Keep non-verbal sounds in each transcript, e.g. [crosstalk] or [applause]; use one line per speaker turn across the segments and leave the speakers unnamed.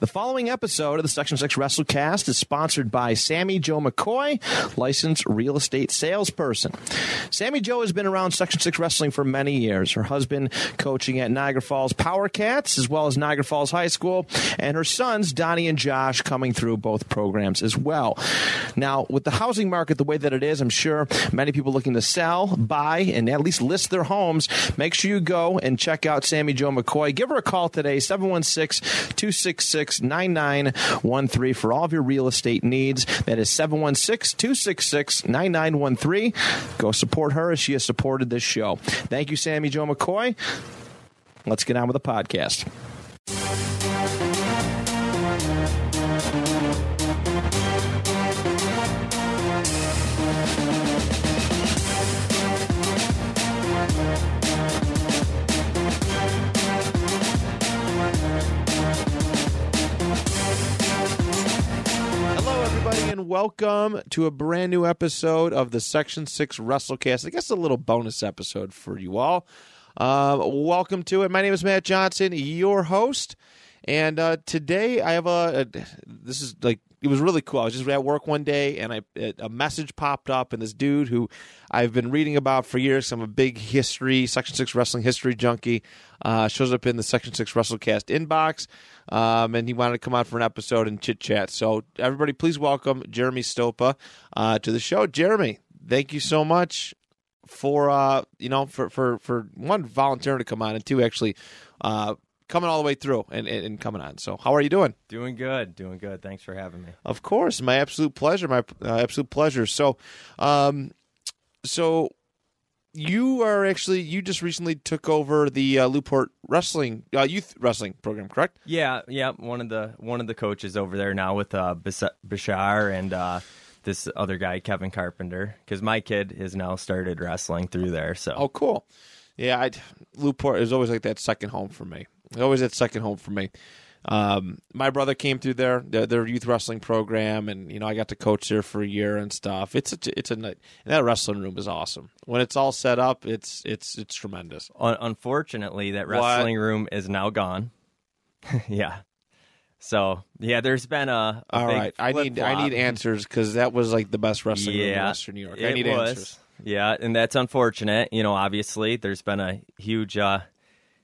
The following episode of the Section 6 WrestleCast is sponsored by Sammy Joe McCoy, licensed real estate salesperson. Sammy Joe has been around Section 6 Wrestling for many years. Her husband coaching at Niagara Falls Power Cats as well as Niagara Falls High School, and her sons, Donnie and Josh, coming through both programs as well. Now, with the housing market the way that it is, I'm sure many people looking to sell, buy, and at least list their homes. Make sure you go and check out Sammy Joe McCoy. Give her a call today, 716 266 9913 for all of your real estate needs. That is 716 266 9913. Go support her as she has supported this show. Thank you, Sammy Joe McCoy. Let's get on with the podcast. Welcome to a brand new episode of the Section 6 WrestleCast. I guess a little bonus episode for you all. Uh, welcome to it. My name is Matt Johnson, your host. And uh, today I have a, a. This is like it was really cool. I was just at work one day, and I a message popped up, and this dude who I've been reading about for years. I'm a big history, Section Six wrestling history junkie. Uh, shows up in the Section Six WrestleCast inbox, um, and he wanted to come on for an episode and chit chat. So everybody, please welcome Jeremy Stopa uh, to the show. Jeremy, thank you so much for uh, you know for for for one volunteering to come on, and two actually. Uh, coming all the way through and, and, and coming on. So, how are you doing?
Doing good, doing good. Thanks for having me.
Of course, my absolute pleasure. My uh, absolute pleasure. So, um, so you are actually you just recently took over the uh, Lewport wrestling uh, youth wrestling program, correct?
Yeah, yeah. One of the one of the coaches over there now with uh, Bas- Bashar and uh, this other guy, Kevin Carpenter, because my kid has now started wrestling through there. So,
Oh, cool. Yeah, I Lewport is always like that second home for me. Always that second home for me. Um, my brother came through their, their their youth wrestling program, and you know I got to coach there for a year and stuff. It's a it's a. And that wrestling room is awesome. When it's all set up, it's it's it's tremendous.
unfortunately, that
What?
wrestling room is now gone. [laughs] yeah. So yeah, there's been a, a
All right, I need I need answers because that was like the best wrestling room in Western New York. I need
was.
answers.
Yeah, and that's unfortunate. You know, obviously, there's been a huge uh,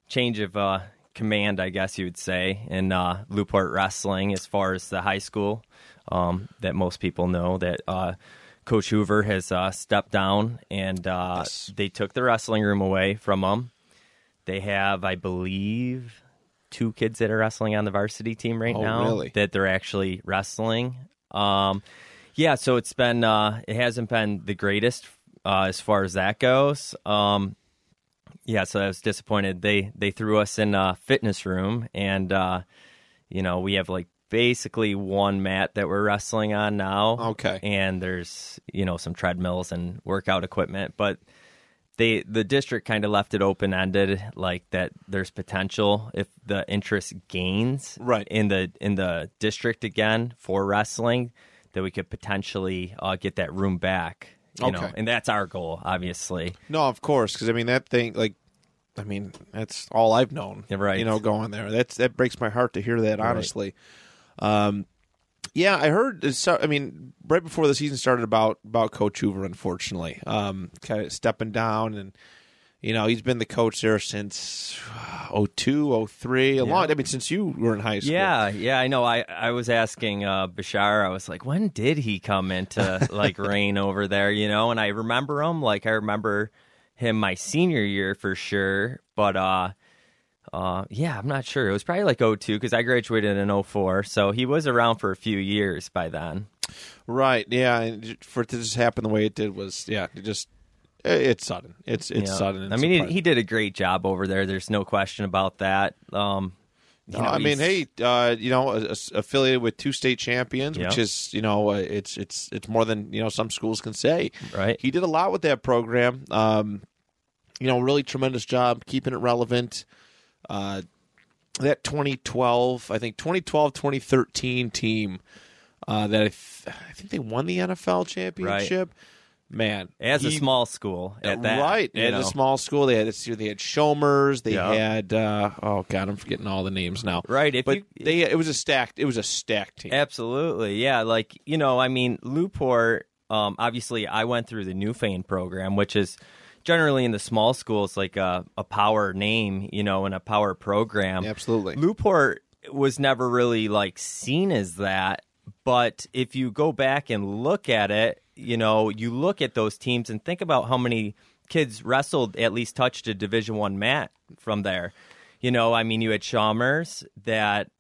change of uh, command, I guess you would say, in uh, Wrestling as far as the high school um, that most people know that uh, Coach Hoover has uh, stepped down and uh,
Yes.
they took the wrestling room away from them. They have, I believe, two kids that are wrestling on the varsity team right
Oh,
now
really?
that they're actually wrestling. Um, yeah, so it's been uh, it hasn't been the greatest uh, as far as that goes. Um, yeah, so I was disappointed. They they threw us in a fitness room, and uh, you know we have like basically one mat that we're wrestling on now.
Okay.
and there's you know some treadmills and workout equipment, but they the district kind of left it open ended, like that. There's potential if the interest gains
Right.
in the in the district again for wrestling, that we could potentially uh, get that room back. You know,
Okay.
and that's our goal, obviously.
No, of course, because I mean that thing, like, I mean that's all I've known.
Right.
You know, going there. That's that breaks my heart to hear that. Honestly. Um, yeah, I heard. it's I mean, right before the season started, about about Coach Hoover, unfortunately, um, kind of stepping down, and you know he's been the coach there since 02, 03, a
Yeah.
long. I mean, since you were in high school.
Yeah, yeah, I know. I, I was asking uh, Bashar. I was like, when did he come into [laughs] like reign over there? You know, and I remember him. Like I remember him my senior year for sure. But uh, uh, yeah, I'm not sure. It was probably like 02 because I graduated in 04. So he was around for a few years by then.
Right. Yeah. And for it to just happen the way it did was, yeah, it just it's sudden. It's it's
Yeah.
sudden.
I mean, he, he did a great job over there. There's no question about that. Um,
No,
know,
I mean, hey, uh, you know, a- a- affiliated with two state champions, which is, you know, uh, it's it's it's more than you know some schools can say.
right?
He did a lot with that program. Um, you know, really tremendous job keeping it relevant. uh, that 2012, I think 2012, 2013 team uh, that I, th- I think they won the NFL championship. Man,
As a small school at that,
right?
know.
a small school, they had they had Shomers, they
Yeah.
had uh, oh god, I'm forgetting all the names now.
Right, if
but
you-
they it was a stacked it was a stacked team.
Absolutely, yeah. Like you know, I mean, Lewport. Um, obviously, I went through the Newfane program, which is generally in the small schools like a, a power name, you know, and a power program.
Absolutely.
Lewport was never really like seen as that, but if you go back and look at it, you know, you look at those teams and think about how many kids wrestled at least touched a Division One mat from there. You know, I mean, you had Chalmers that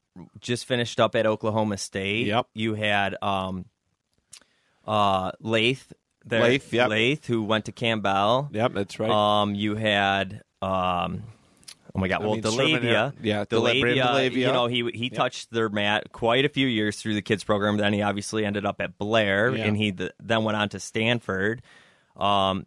just finished up at Oklahoma State.
Yep.
You had um, uh, Lath. There,
Lath, yep.
Lath, who went to Campbell.
Yep, that's right.
Um, you had um, oh my god,
I
well,
mean,
Delavia,
yeah, Dela-
Delavia,
Delavia.
You know, he he touched their mat quite a few years through the kids program. Then he obviously ended up at Blair,
Yeah.
and he th- then went on to Stanford. Um,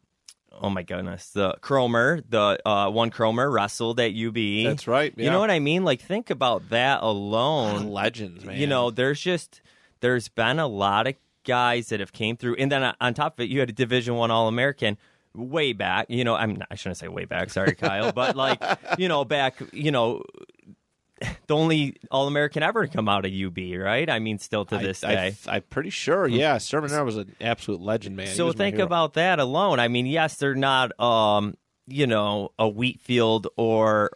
oh my goodness, the Cromer, the uh, one Cromer wrestled at UB.
That's right,
You know what I mean? Like, think about that alone. [sighs]
legends, man.
You know, there's just there's been a lot of guys that have came through, and then on top of it, you had a Division One All American way back. You know, I'm not, I shouldn't say way back. Sorry, Kyle, but like you know, back you know. The only All American ever to come out of UB, right? I mean, still to this
I,
day. I,
am pretty sure. Yeah, Sherman Air was an absolute legend, man.
So think about that alone. I mean, yes, they're not, um, you know, a Wheatfield or,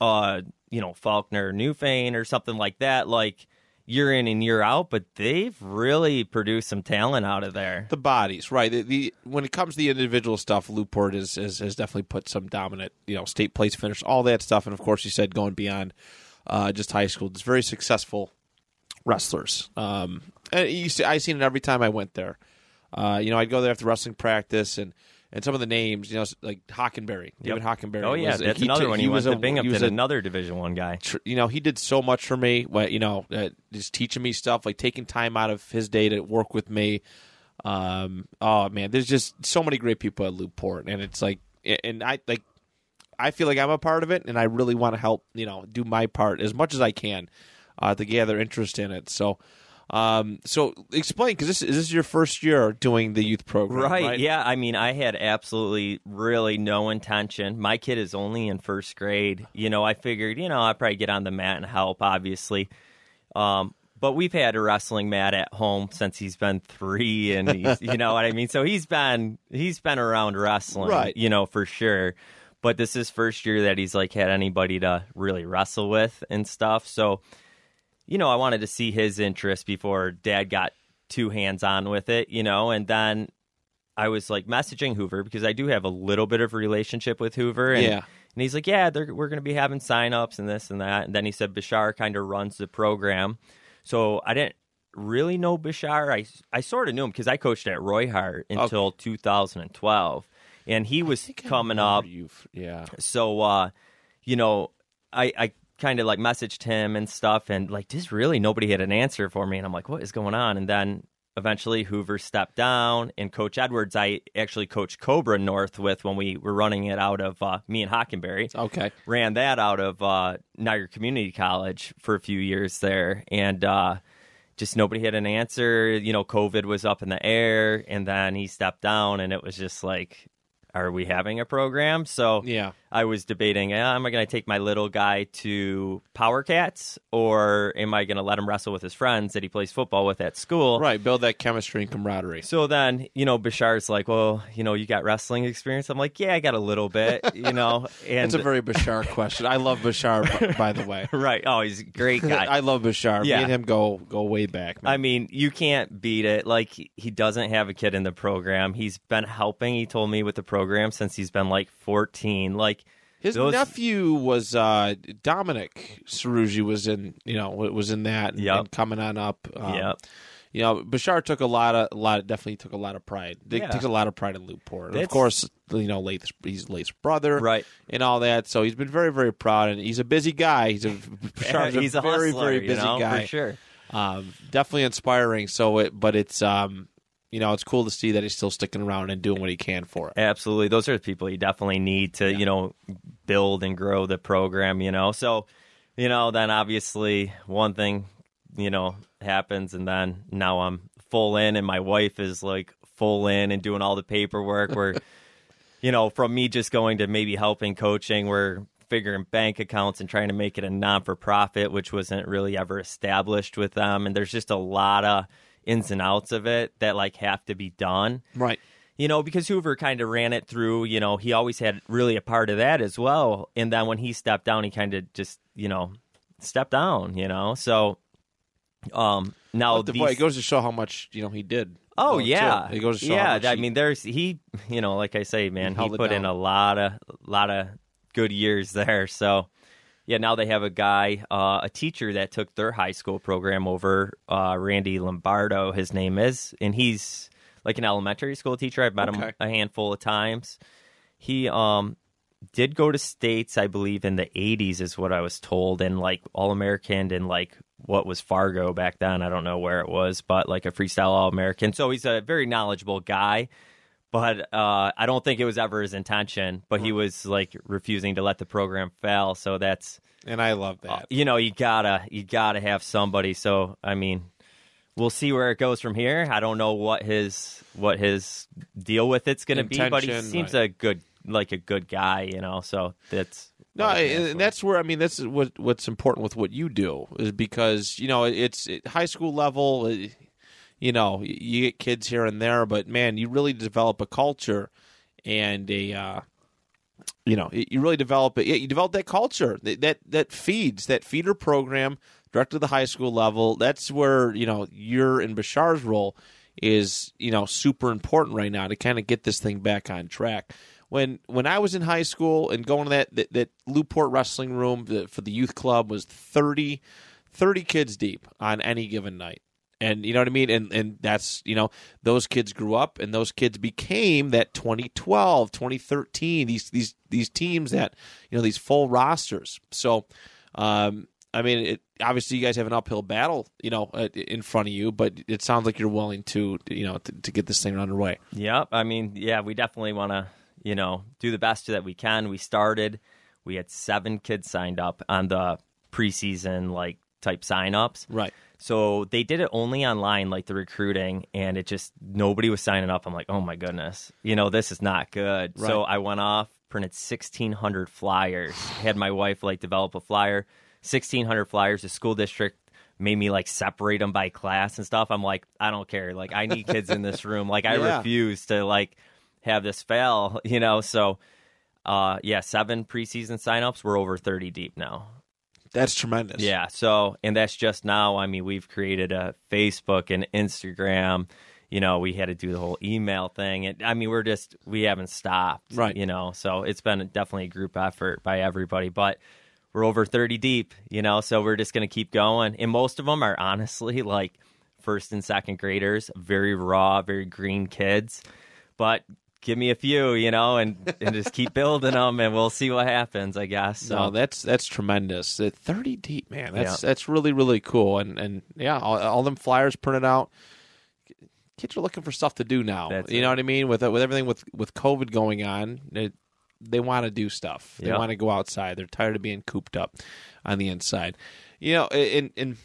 uh, you know, Falconer, Newfane or something like that. Like year in and year out, but they've really produced some talent out of there.
the bodies, right? The, the when it comes to the individual stuff, Lewport is, is has definitely put some dominant, you know, state place finish, all that stuff, and of course, you said going beyond uh, just high school. It's very successful wrestlers. Um, and you see, I seen it every time I went there. Uh, you know, I'd go there after wrestling practice, and and some of the names, you know, like Hockenberry, David Hockenberry.
Oh yeah,
was-
that's
he
another one. He,
was
went
a-
to Binghamton,
He was a,
another Division One guy.
tr- you know, he did so much for me. You know, uh, just teaching me stuff, like taking time out of his day to work with me. Um, oh man, there's just so many great people at Lewport, and it's like, and I like, I feel like I'm a part of it, and I really want to help. You know, do my part as much as I can uh, to gather interest in it. So. Um, so explain because this is this your first year doing the youth program,
Right,
right?
Yeah. I mean, I had absolutely, really no intention. My kid is only in first grade. You know, I figured, you know, I'd probably get on the mat and help, obviously. Um, but we've had a wrestling mat at home since he's been three, and he's, [laughs] you know what I mean. So he's been he's been around wrestling,
Right.
You know, for sure. But this is first year that he's like had anybody to really wrestle with and stuff. So you know, I wanted to see his interest before dad got too hands on with it, you know, and then I was like messaging Hoover because I do have a little bit of a relationship with Hoover. And,
Yeah.
and he's like, yeah, we're going to be having signups and this and that. And then he said Bashar kind of runs the program. So I didn't really know Bashar. I, I sort of knew him because I coached at Roy Hart until 2012. And he was coming up
You, yeah,
so uh you know i i kind of like messaged him and stuff and like just really nobody had an answer for me and i'm like what is going on and then eventually hoover stepped down and coach edwards i actually coached cobra north with when we were running it out of uh, me and hockenberry
okay.
ran that out of uh, Niagara Community College for a few years there, and uh, just nobody had an answer. You know, COVID was up in the air, and then he stepped down, and it was just like, are we having a program? So
Yeah.
I was debating, eh, am I going to take my little guy to Power Cats, or am I going to let him wrestle with his friends that he plays football with at school?
Right, build that chemistry and camaraderie.
So then, you know, Bashar's like, well, you know, you got wrestling experience. I'm like, yeah, I got a little bit, you know. [laughs] And
It's a very Bashar question. I love Bashar, b- [laughs] by the way.
right. Oh, he's a great guy. [laughs]
I love Bashar.
Yeah.
Me and him go go way back. Man.
I mean, you can't beat it. Like he doesn't have a kid in the program. He's been helping. He told me with the program since he's been like 14. Like
His
those-
nephew was uh, Dominic Cerrugi was in you know was in that and,
Yep.
and coming on up. Um,
Yep.
You know, Bashar took a lot of a lot definitely took a lot of pride. They
Yeah.
took a lot of pride in. And of course, you know, Lath's, he's Lath's brother,
Right.
and all that. So he's been very very proud, and he's a busy guy. He's a [laughs] Bashar's [laughs]
he's
a
a
very
hustler,
very busy
you know,
guy.
for sure.
um, definitely inspiring. So, it, but it's um, you know, it's cool to see that he's still sticking around and doing what he can for it.
Absolutely. Those are the people you definitely need to, you know, build and grow the program, you know. So, you know, then obviously one thing, you know, happens and then now I'm full in and my wife is like full in and doing all the paperwork where [laughs] you know, from me just going to maybe helping coaching, we're figuring bank accounts and trying to make it a non for profit, which wasn't really ever established with them. And there's just a lot of ins and outs of it that like have to be done.
Right.
You know, because Hoover kind of ran it through, you know, he always had really a part of that as well. And then when he stepped down, he kind of just, you know, stepped down, you know. So um now
the
these,
boy, it goes to show how much you know he did.
Oh
too.
yeah,
it goes to show. how
yeah. I
he-
mean, there's he, you know, like I say, man, he
it
put in a lot of lot of good years there. So yeah, now they have a guy, uh, a teacher that took their high school program over, uh, Randy Lombardo. His name is, and he's like an elementary school teacher. I've met him a handful of times. He um did go to states, I believe, in the '80s, is what I was told, and like All American and like what was Fargo back then. I don't know where it was, but like a freestyle All American. So he's a very knowledgeable guy. But uh, I don't think it was ever his intention. But he was like refusing to let the program fail. So that's
and I love
uh,
that.
you know you gotta you gotta have somebody. So I mean, we'll see where it goes from here. I don't know what his what his deal with it's gonna be, but he seems
right.
a good like a good guy. You know, so that's
No,
what I can ask
and that's where I mean that's what what's important with what you do is because you know it's it, high school level. uh, You know, you get kids here and there, but man, you really develop a culture and a uh, you know you really develop it. You develop that culture that that, that feeds that feeder program direct to the high school level. That's where you know you're in Bashar's role is you know super important right now to kind of get this thing back on track. When when I was in high school and going to that that, that Lewport wrestling room for the youth club was 30, 30 kids deep on any given night. And you know what I mean? And and that's, you know, those kids grew up and those kids became that 2012, 2013, these these these teams that, you know, these full rosters. So um I mean, it, obviously you guys have an uphill battle, you know, uh, in front of you, but it sounds like you're willing to, you know, to, to get this thing underway.
Yep. I mean, yeah, we definitely want to, you know, do the best that we can. We started, we had seven kids signed up on the preseason, like, type signups.
Right.
So they did it only online, like the recruiting, and it just, nobody was signing up. I'm like, oh my goodness, you know, this is not good. So I went off, printed 1,600 flyers, had my wife, like, develop a flyer, 1,600 flyers. The school district made me like separate them by class and stuff. I'm like, I don't care. Like, I need kids in this room. Like, I
Yeah.
refuse to like have this fail, [laughs] you know. So, uh, yeah, seven preseason signups. We're over 30 deep now.
That's tremendous.
Yeah. So, and that's just now. I mean, we've created a Facebook and Instagram. You know, we had to do the whole email thing. And I mean, we're just, we haven't stopped.
Right.
You know, so it's been definitely a group effort by everybody. But we're over 30 deep, you know, so we're just going to keep going. And most of them are honestly [laughs] like first and second graders, very raw, very green kids. But give me a few, you know, and, and just keep building them and we'll see what happens, I guess. So,
No, that's that's tremendous. Thirty deep, man. That's
Yeah.
that's really really cool. And and yeah, all, all them flyers printed out. Kids are looking for stuff to do now.
That's
you
it.
know what I mean? With with everything with with COVID going on, they, they want to do stuff. They
Yeah.
want to go outside. They're tired of being cooped up on the inside. You know, and and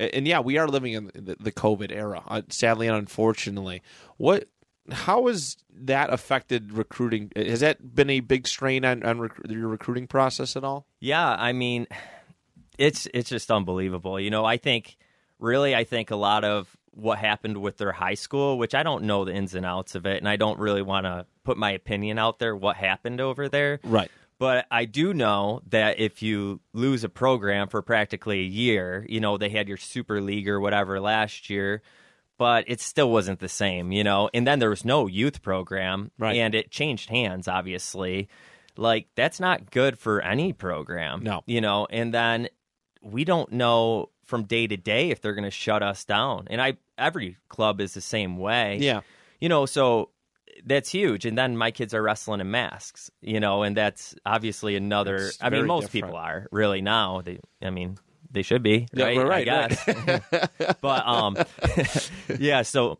and yeah, we are living in the, the COVID era. Uh, sadly and unfortunately, what how has that affected recruiting? Has that been a big strain on on rec- your recruiting process at all?
Yeah, I mean, it's it's just unbelievable. You know, I think really, I think a lot of what happened with their high school, which I don't know the ins and outs of it, and I don't really want to put my opinion out there what happened over there.
Right.
But I do know that if you lose a program for practically a year, you know, they had your Super League or whatever last year, but it still wasn't the same, you know. And then there was no youth program,
Right.
and it changed hands, obviously. Like, that's not good for any program,
No.
you know. And then we don't know from day to day if they're going to shut us down. And I, every club is the same way
Yeah.
you know, so that's huge. And then my kids are wrestling in masks, you know, and that's obviously another.
It's
I mean, most
different.
people are really now. They, I mean, they should be,
Yeah,
right? I guess. [laughs] but um, [laughs] yeah. So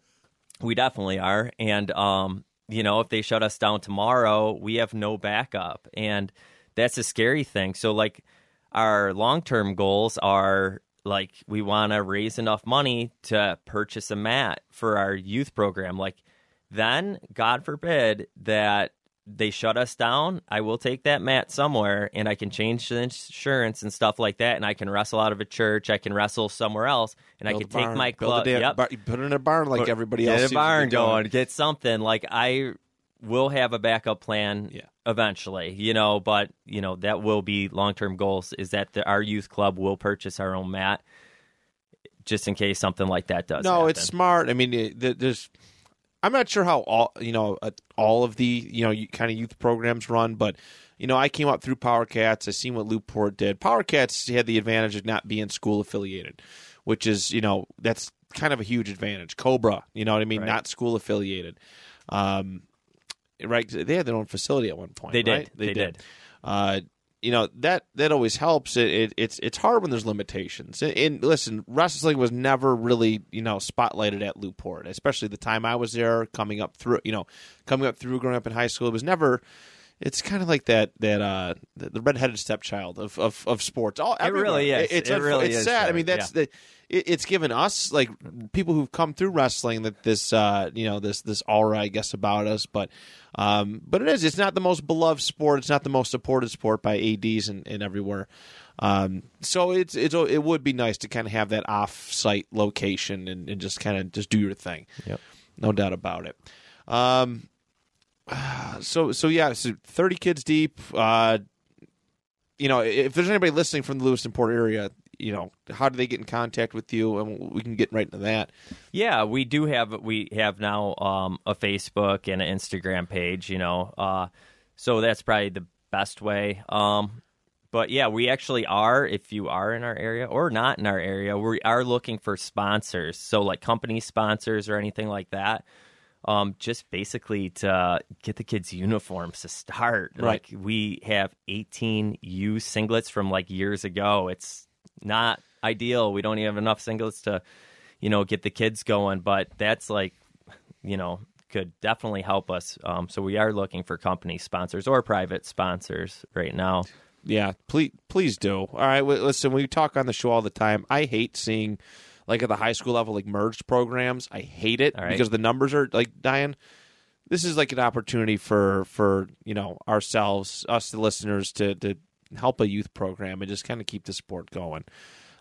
we definitely are, and um, you know, if they shut us down tomorrow, we have no backup, and that's a scary thing. So like our long term goals are like we want to raise enough money to purchase a mat for our youth program. Like then, God forbid that they shut us down, I will take that mat somewhere and I can change the insurance and stuff like that. And I can wrestle out of a church. I can wrestle somewhere else and
Build
I
a
can take my club.
damn
Yep.
bar- put it in a barn like everybody
get
else.
a
to be
barn
doing.
going, get something. Like I will have a backup plan
Yeah.
eventually, you know, but you know, that will be long term goals is that the, our youth club will purchase our own mat just in case something like that does.
No,
happen.
it's smart. I mean, it, there's. I'm not sure how all you know uh, all of the you know kind of youth programs run, but you know I came up through Power Cats. I seen what Lewport did. Power Cats had the advantage of not being school affiliated, which is you know that's kind of a huge advantage. Cobra, you know what I mean,
Right.
not school affiliated. Um, right? They had their own facility at one point.
They did.
right?
They did.
Uh, you know that that always helps. It, it it's it's hard when there's limitations. And, and listen, wrestling was never really you know spotlighted at Lewport, especially the time I was there, coming up through you know coming up through growing up in high school. It was never. It's kind of like that that uh the, the redheaded stepchild of of, of sports. All
It really is.
It's
It really
it's
is,
sad. I mean that's the it, it's given us like people who've come through wrestling that this uh you know this this aura I guess about us, but um but it is it's not the most beloved sport. It's not the most supported sport by ads and, and everywhere. Um, so it's it's it would be nice to kind of have that off site location and, and just kind of just do your thing.
Yep.
no doubt about it. Um, [sighs] so so yeah, so thirty kids deep. Uh, you know, if there's anybody listening from the Lewiston Port area, you know, how do they get in contact with you? And we can get right into that.
Yeah, we do have we have now um, a Facebook and an Instagram page. You know, uh, so that's probably the best way. Um, but yeah, we actually are. If you are in our area or not in our area, we are looking for sponsors. So like company sponsors or anything like that. Um, just basically to get the kids' uniforms to start.
Right.
Like we have 18 U singlets from like years ago. It's not ideal. We don't even have enough singlets to, you know, get the kids going. But that's like, you know, could definitely help us. Um, so we are looking for company sponsors or private sponsors right now.
Yeah, please please do. All right, listen, we talk on the show all the time. I hate seeing like at the high school level like merged programs. I hate it
right.
because the numbers are like dying. This is like an opportunity for for you know ourselves, us the listeners, to to help a youth program and just kind of keep the sport going.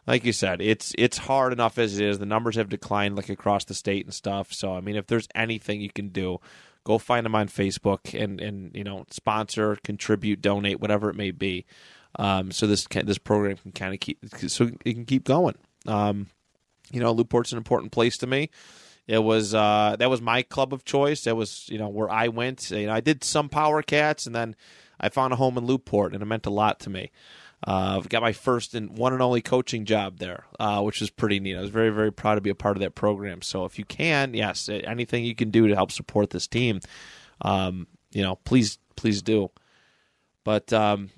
Like you said, it's it's hard enough as it is. The numbers have declined like across the state and stuff. So I mean, if there's anything you can do, go find them on Facebook and and you know sponsor, contribute, donate, whatever it may be. Um, so this can, this program can kind of keep so it can keep going. Um, you know, Lewport's an important place to me. It was uh, that was my club of choice. That was you know where I went. You know, I did some Power Cats, and then I found a home in Lewport, and it meant a lot to me. Uh, I've got my first and one and only coaching job there, uh, which was pretty neat. I was very very proud to be a part of that program. So if you can, yes, anything you can do to help support this team, um, you know, please please do. But um,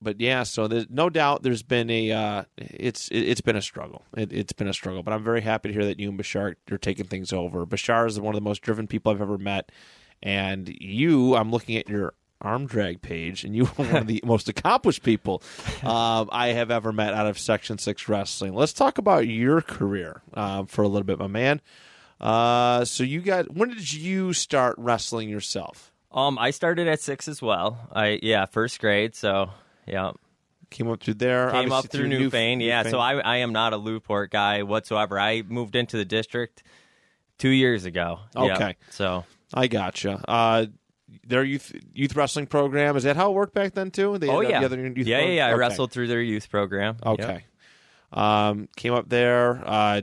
but yeah, so there's no doubt there's been a uh, it's it, it's been a struggle. It, it's been a struggle, but I'm very happy to hear that you and Bashar are taking things over. Bashar is one of the most driven people I've ever met, and you, I'm looking at your arm drag page, and you are one of the [laughs] most accomplished people um, I have ever met out of Section Six Wrestling. Let's talk about your career um, for a little bit, my man. Uh, so you got when did you start wrestling yourself?
Um, I started at six as well. I yeah, first grade. So yeah,
Came up through there.
came up through
New-
Newfane. Yeah,
Newfane.
so I I am not a Lewport guy whatsoever. I moved into the district two years ago.
Okay.
so
I gotcha. Uh, their youth youth wrestling program is that how it worked back then too? They
oh yeah,
the other youth
yeah, yeah, yeah. I
Okay.
wrestled through their youth program. Yep.
Okay. Um, came up there. Uh,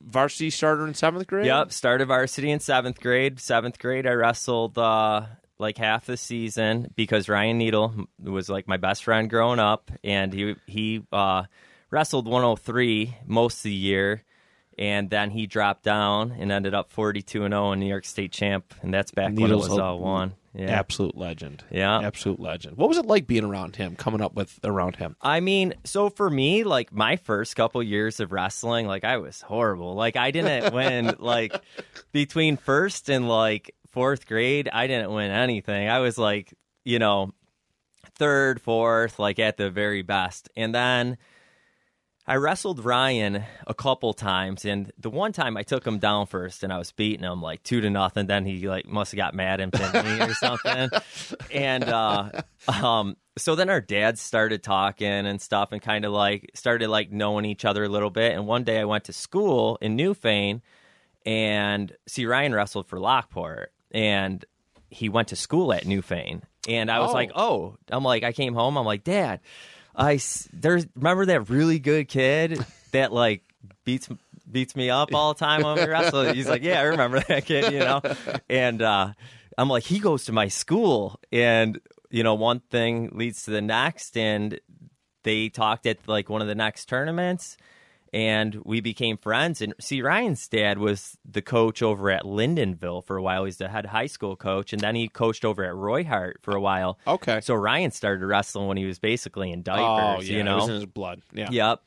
varsity starter in seventh grade.
Yep, started varsity in seventh grade. Seventh grade, I wrestled uh, like half the season because Ryan Needle was like my best friend growing up, and he he uh, wrestled 103 most of the year, and then he dropped down and ended up 42 and 0 in New York State champ, and that's back
Needle's
when it was all one. Yeah.
Absolute legend.
Yeah.
Absolute legend. What was it like being around him? Coming up with around him.
I mean, so for me, like my first couple years of wrestling, like I was horrible. Like I didn't win [laughs] like between first and like fourth grade, I didn't win anything. I was like, you know, third, fourth, like at the very best. And then I wrestled Ryan a couple times, and the one time I took him down first, and I was beating him like two to nothing. Then he like must have got mad and pinned me or something. And uh, um, so then our dads started talking and stuff, and kind of like started like knowing each other a little bit. And one day I went to school in Newfane, and see Ryan wrestled for Lockport, and he went to school at Newfane, and I was
Oh.
like, oh, I'm like, I came home, I'm like, Dad, I there's remember that really good kid that like beats beats me up all the time when we wrestle. He's like, yeah, I remember that kid, you know, and uh, I'm like, he goes to my school, and you know, one thing leads to the next, and they talked at like one of the next tournaments and we became friends and see Ryan's dad was the coach over at Lyndonville for a while he's the head high school coach and then he coached over at Roy Hart for a while
Okay.
so Ryan started wrestling when he was basically in oh, diapers
oh, yeah.
you
It was in his blood. Yeah.
Yep.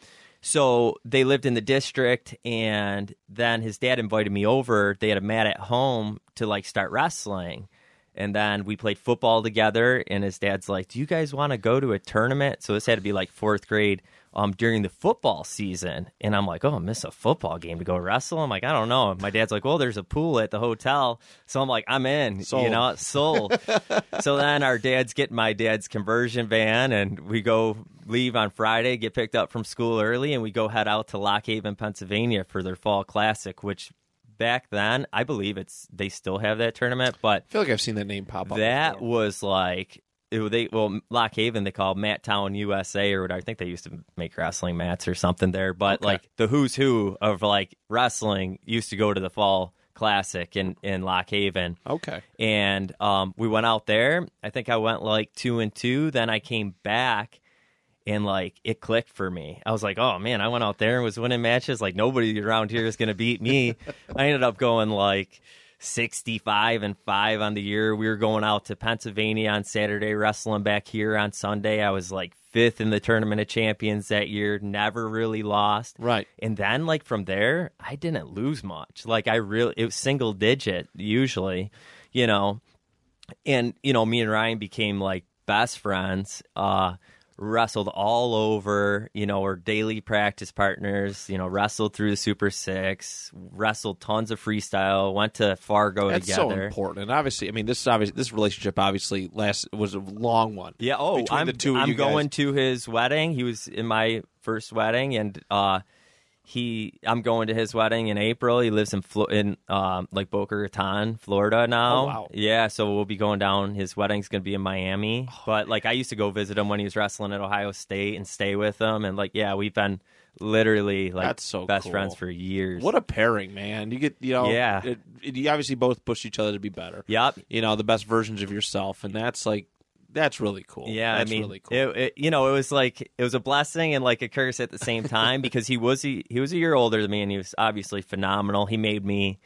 So they lived in the district, and then his dad invited me over. They had a mat at home to like start wrestling, and then we played football together. And his dad's like, "Do you guys want to go to a tournament?" So this had to be like fourth grade. Um, during the football season, and I'm like, oh, I miss a football game to go wrestle. I'm like, I don't know. My dad's like, well, there's a pool at the hotel, so I'm like, I'm in.
Sold.
You know, sold. [laughs] so then our dads get my dad's conversion van and we go leave on Friday, get picked up from school early, and we go head out to Lock Haven, Pennsylvania for their fall classic, which back then I believe it's they still have that tournament, but
I feel like I've seen that name pop up.
that
before.
was like it, they well Lock Haven they call Mat Town USA or whatever. I think they used to make wrestling mats or something there. But
Okay.
like the who's who of like wrestling used to go to the fall classic in in Lock Haven
Okay.
and um, we went out there. I think I went like two and two. Then I came back, and like it clicked for me. I was like, oh man, I went out there and was winning matches. Like nobody around here is gonna beat me. [laughs] I ended up going like. 65 and 5 on the year. We were going out to Pennsylvania on Saturday, wrestling back here on Sunday. I was like fifth in the tournament of champions that year, never really lost.
Right.
And then like from there, I didn't lose much. Like I really it was single digit usually, you know. And you know, me and Ryan became like best friends. Uh wrestled all over, you know, we're daily practice partners, you know, wrestled through the Super 6, wrestled tons of freestyle, went to Fargo together.
That's so important, and obviously, I mean, this is obviously this relationship obviously last was a long one.
Yeah. Oh, I'm,
the two
I'm going to his wedding. He was in my first wedding, and uh, he I'm going to his wedding in April. He lives in Flo- in um, like Boca Raton, Florida now.
Oh, wow.
Yeah, so we'll be going down. His wedding's going to be in Miami.
Oh,
but like I used to go visit him when he was wrestling at Ohio State and stay with him, and like yeah, we've been literally like
That's so
best
cool.
friends for years.
What a pairing, man! You get you know,
Yeah.
it, it- you obviously both push each other to be better.
Yep.
You know, the best versions of yourself, and that's like that's really cool.
Yeah,
that's
I mean,
really cool.
it, it, you know, it was like it was a blessing and like a curse at the same time [laughs] because he was he, he was a year older than me and he was obviously phenomenal. He made me,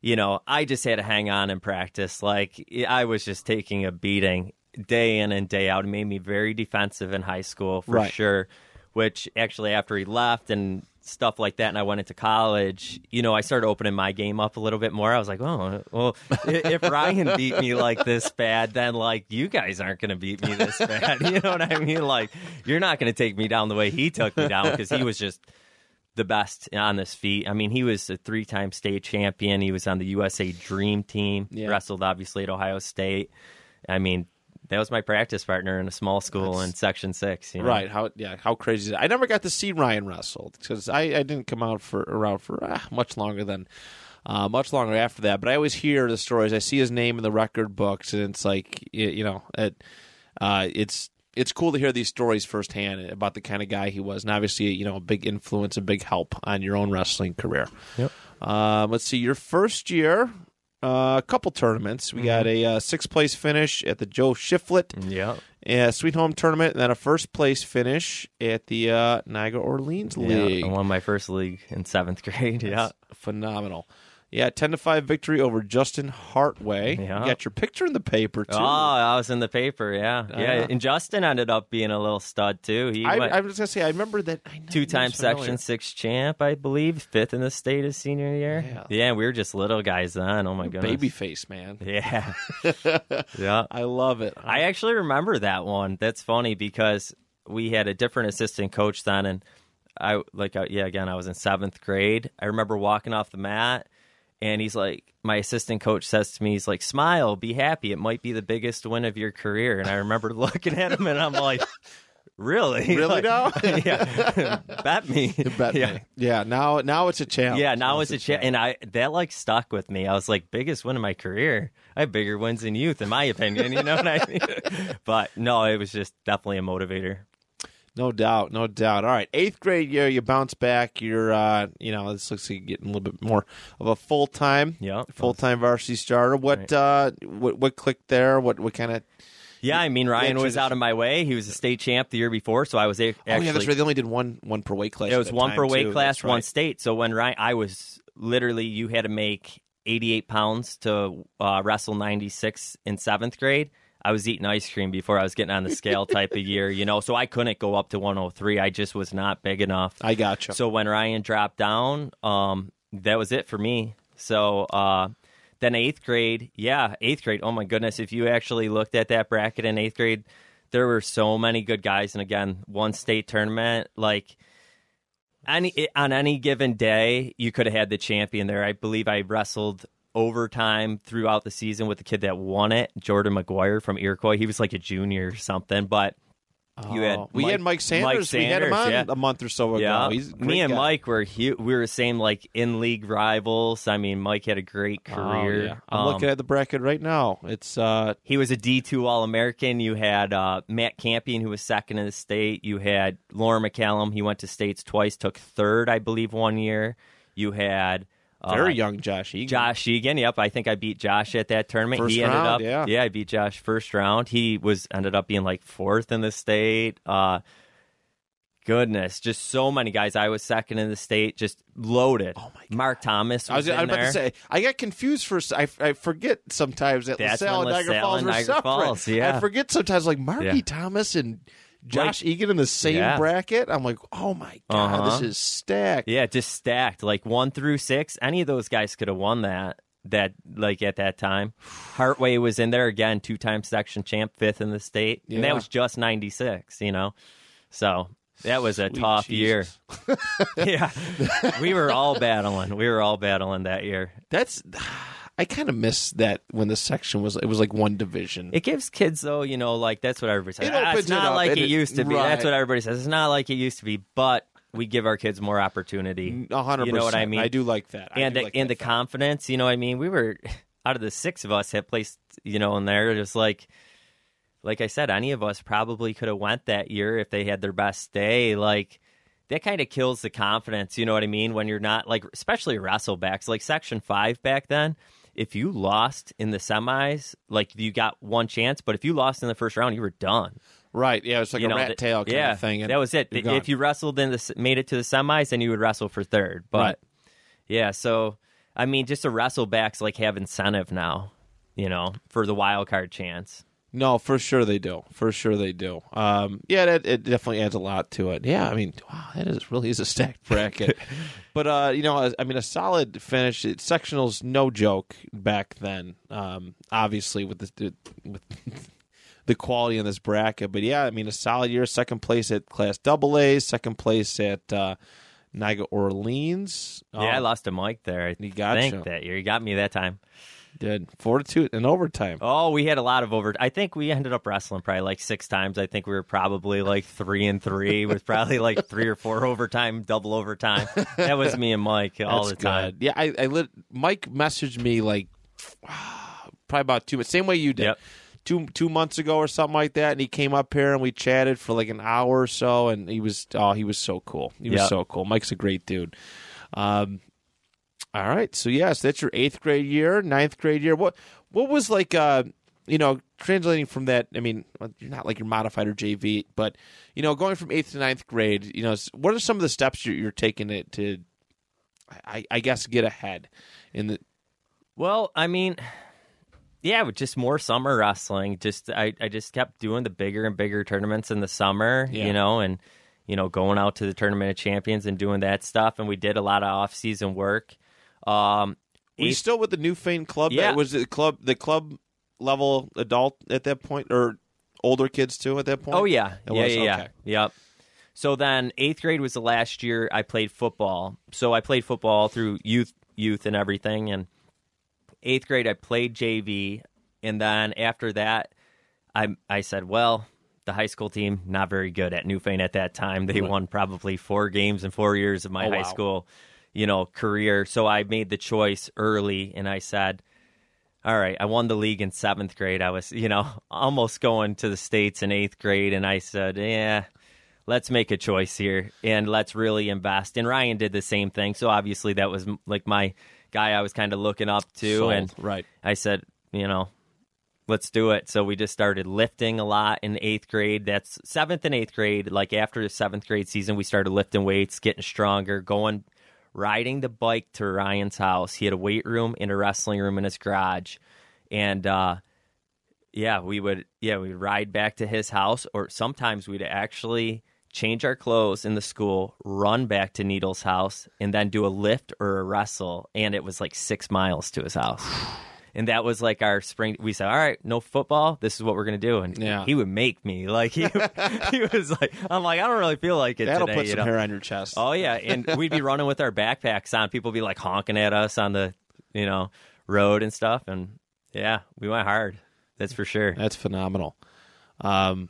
you know, I just had to hang on and practice. Like I was just taking a beating day in and day out. It made me very defensive in high school for
Right.
sure. Which actually, after he left and stuff like that, and I went into college, you know, I started opening my game up a little bit more. I was like, oh, well, if Ryan beat me like this bad, then like you guys aren't going to beat me this [laughs] bad. [laughs] You know what I mean? Like you're not going to take me down the way he took me down because he was just the best on this feat. I mean, he was a three-time state champion. He was on the USA Dream Team.
Yeah.
Wrestled obviously at Ohio State. I mean, that was my practice partner in a small school in Section Six. You know?
Right? How yeah? How crazy is it? I never got to see Ryan wrestle because I, I didn't come out for around for ah, much longer than uh, much longer after that. But I always hear the stories. I see his name in the record books, and it's like y- you know, it, uh, it's it's cool to hear these stories firsthand about the kind of guy he was, and obviously you know a big influence, a big help on your own wrestling career.
Yep.
Um, let's see, your first year. Uh, a couple tournaments. We got a uh, sixth place finish at the Joe Shiflett
Yeah.
a Sweet Home tournament, and then a first place finish at the uh, Niagara Orleans
Yeah.
League.
I won my first league in seventh grade. Yeah.
Phenomenal. Yeah, ten to five victory over Justin Hartway.
Yeah.
You got your picture in the paper too.
Oh, I was in the paper. Yeah, yeah.
Uh,
And Justin ended up being a little stud too. He
I,
went
I was gonna say I remember that I know he
two-time. Section Six champ, I believe, fifth in the state his senior year.
Yeah.
And we were just little guys then. Oh my goodness,
baby face man. [laughs]
Yeah, [laughs] yeah.
I love it.
I actually remember that one. That's funny because we had a different assistant coach then, and I like uh, yeah. Again, I was in seventh grade. I remember walking off the mat, and he's like, my assistant coach says to me, he's like, "Smile, be happy. It might be the biggest win of your career." And I remember [laughs] looking at him, and I'm like. Really? [laughs]
Really
Like,
now? [laughs]
yeah. Bet me.
Bet
yeah.
me. Yeah, now now it's a challenge.
Yeah, now it's a
challenge.
chance, and I that like stuck with me. I was like, biggest win of my career. I have bigger wins in youth, in my opinion. You know what I mean? but no, it was just definitely a motivator.
No doubt, no doubt. All right, eighth grade year, you bounce back. You're, uh, you know, this looks like you're getting a little bit more of a full time,
Yeah,
full time varsity starter. What,
Right.
uh, what, what clicked there? What, what kind of?
Yeah, I mean Ryan was out of my way. He was a state champ the year before, so I was a- actually.
oh yeah, that's right. They only did one, one per weight class.
It was one per weight
too.
class,
That's
one state. So when Ryan, I was literally, you had to make 88 pounds to uh, wrestle 96 in seventh grade. I was eating ice cream before I was getting on the scale type of year, you know, so I couldn't go up to 103. I just was not big enough.
I gotcha.
So when Ryan dropped down, um, that was it for me. So uh, then eighth grade, yeah, eighth grade. Oh my goodness! If you actually looked at that bracket in eighth grade, there were so many good guys. And again, one state tournament, like any on any given day, you could have had the champion there. I believe I wrestled overtime throughout the season with the kid that won it, Jordan McGuire from Iroquois. He was like a junior or something, but. You had
Oh, we
Mike-
had Mike Sanders. we had him on
yeah.
a month or so ago.
Yeah,
He's
me and
guy.
Mike were hu- we were the same like in league rivals. I mean, Mike had a great
Oh,
career.
yeah. I'm
Um,
looking at the bracket right now. It's uh,
he was a D two All American. You had uh, Matt Campion, who was second in the state. You had Lauren McCallum. He went to states twice, took third, I believe, one year. You had uh,
very young Josh Egan.
Josh Egan. Yep, I think I beat Josh at that tournament.
First
he ended
round,
up,
yeah.
I beat Josh first round. He was ended up being like fourth in the state. Uh, goodness, just so many guys. I was second in the state, just loaded.
Oh my God.
Mark Thomas was,
I was, I was about
there.
to say I get confused for I, I forget sometimes that
That's
LaSalle
when
and Niagara
LaSalle
Falls
and
were
Niagara
separate.
Falls, yeah.
I forget sometimes like Marky
Yeah.
Thomas and Josh Egan in the same
Yeah.
bracket. I'm like, oh my god,
Uh-huh.
this is stacked.
Yeah, just stacked like one through six. Any of those guys could have won that. That like at that time, [sighs] Hartway was in there again, two time section champ, fifth in the state, and that was just ninety six. You know, so that was a
Sweet
tough year. [laughs] Yeah, we were all battling. We were all battling that year.
That's I kind of miss that when the section was it was like one division.
It gives kids though, you know, like that's what everybody says.
It
"Ah, it's
it
not
up,
like it
it-
used to be. That's what everybody says. It's not like it used to be, but we give our kids more opportunity.
A hundred
You know what I mean?
I do like that. I
and the,
like
and the
fact.
confidence, you know what I mean? We were [laughs] out of the six of us that placed, you know, in there just like like I said, any of us probably could have went that year if they had their best day. Like that kind of kills the confidence, you know what I mean? When you're not like especially wrestlebacks, like section five back then, if you lost in the semis, like you got one chance, but if you lost in the first round, you were done.
right? Yeah, it's like
you
a
know,
rat
that-
tail kind
yeah,
of thing. and
that was it. If you wrestled in the made it to the semis, then you would wrestle for third. But
Right.
yeah, so I mean, just to wrestle backs like have incentive now, you know, for the wild card chance.
No, for sure they do. For sure they do. Um, yeah, it, it definitely adds a lot to it. Yeah, I mean, wow, that is really is a stacked bracket. [laughs] but uh, you know, I mean, a solid finish. It, sectionals, no joke back then. Um, obviously with the with [laughs] the quality in this bracket. But yeah, I mean, a solid year. Second place at Class Double A. Second place at uh, Niagara Orleans.
yeah, I
Um,
lost to mic there. I
You gotcha.
think that year. He got me that time.
Did fortitude and overtime.
Oh, we had a lot of over. I think we ended up wrestling probably like six times. I think we were probably like three and three with probably like three or four overtime, double overtime. That was me and Mike all
That's
the time.
good. Yeah, I, I lit, Mike messaged me like [sighs] probably about two months, same way you did.
Yep.
Two two months ago or something like that, and he came up here and we chatted for like an hour or so, and he was oh he was so cool. He was
Yep.
so cool. Mike's a great dude. Um, all right, so yes, that's your eighth grade year, ninth grade year. What what was like uh you know translating from that? I mean, you're not like your modified or JV, but you know going from eighth to ninth grade. You know, what are some of the steps you're, you're taking it to I, I guess get ahead in the
Well, I mean, yeah, with just more summer wrestling. Just I, I just kept doing the bigger and bigger tournaments in the summer,
Yeah.
you know, and you know, going out to the tournament of champions and doing that stuff. And we did a lot of off season work. Um,
Were you
eighth-
still with the Newfane club?
Yeah.
Was the club the club level adult at that point, or older kids too at that point?
Oh yeah,
It
yeah,
was?
yeah, yeah.
Okay.
Yep. So then eighth grade was the last year I played football. So I played football through youth, youth, and everything. And eighth grade I played JV, and then after that, I I said, well, the high school team not very good at Newfane at that time. They won probably four games in four years of my
Oh,
high
wow.
school, you know, career. So I made the choice early, and I said all right, I won the league in seventh grade. I was, you know, [laughs] almost going to the States in eighth grade. And I said, yeah, let's make a choice here and let's really invest. And Ryan did the same thing. So obviously that was like my guy I was kind of looking up to.
Sold.
And
right.
I said, you know, let's do it. So we just started lifting a lot in eighth grade. That's seventh and eighth grade. Like after the seventh grade season, we started lifting weights, getting stronger, going, riding the bike to Ryan's house. He had a weight room and a wrestling room in his garage. And, uh, yeah, we would, yeah, we'd ride back to his house, or sometimes we'd actually change our clothes in the school, run back to Needle's house, and then do a lift or a wrestle. And it was like six miles to his house. And that was like our spring. We said, "All right, no football. This is what we're gonna do." And
Yeah.
he would make me like he, he was like, "I'm like, I don't really feel like it
That'll
today."
put some
know?
hair on your chest.
Oh yeah, and we'd be running with our backpacks on. People be like honking at us on the, you know, road and stuff. And yeah, we went hard. That's for sure.
That's phenomenal. Um,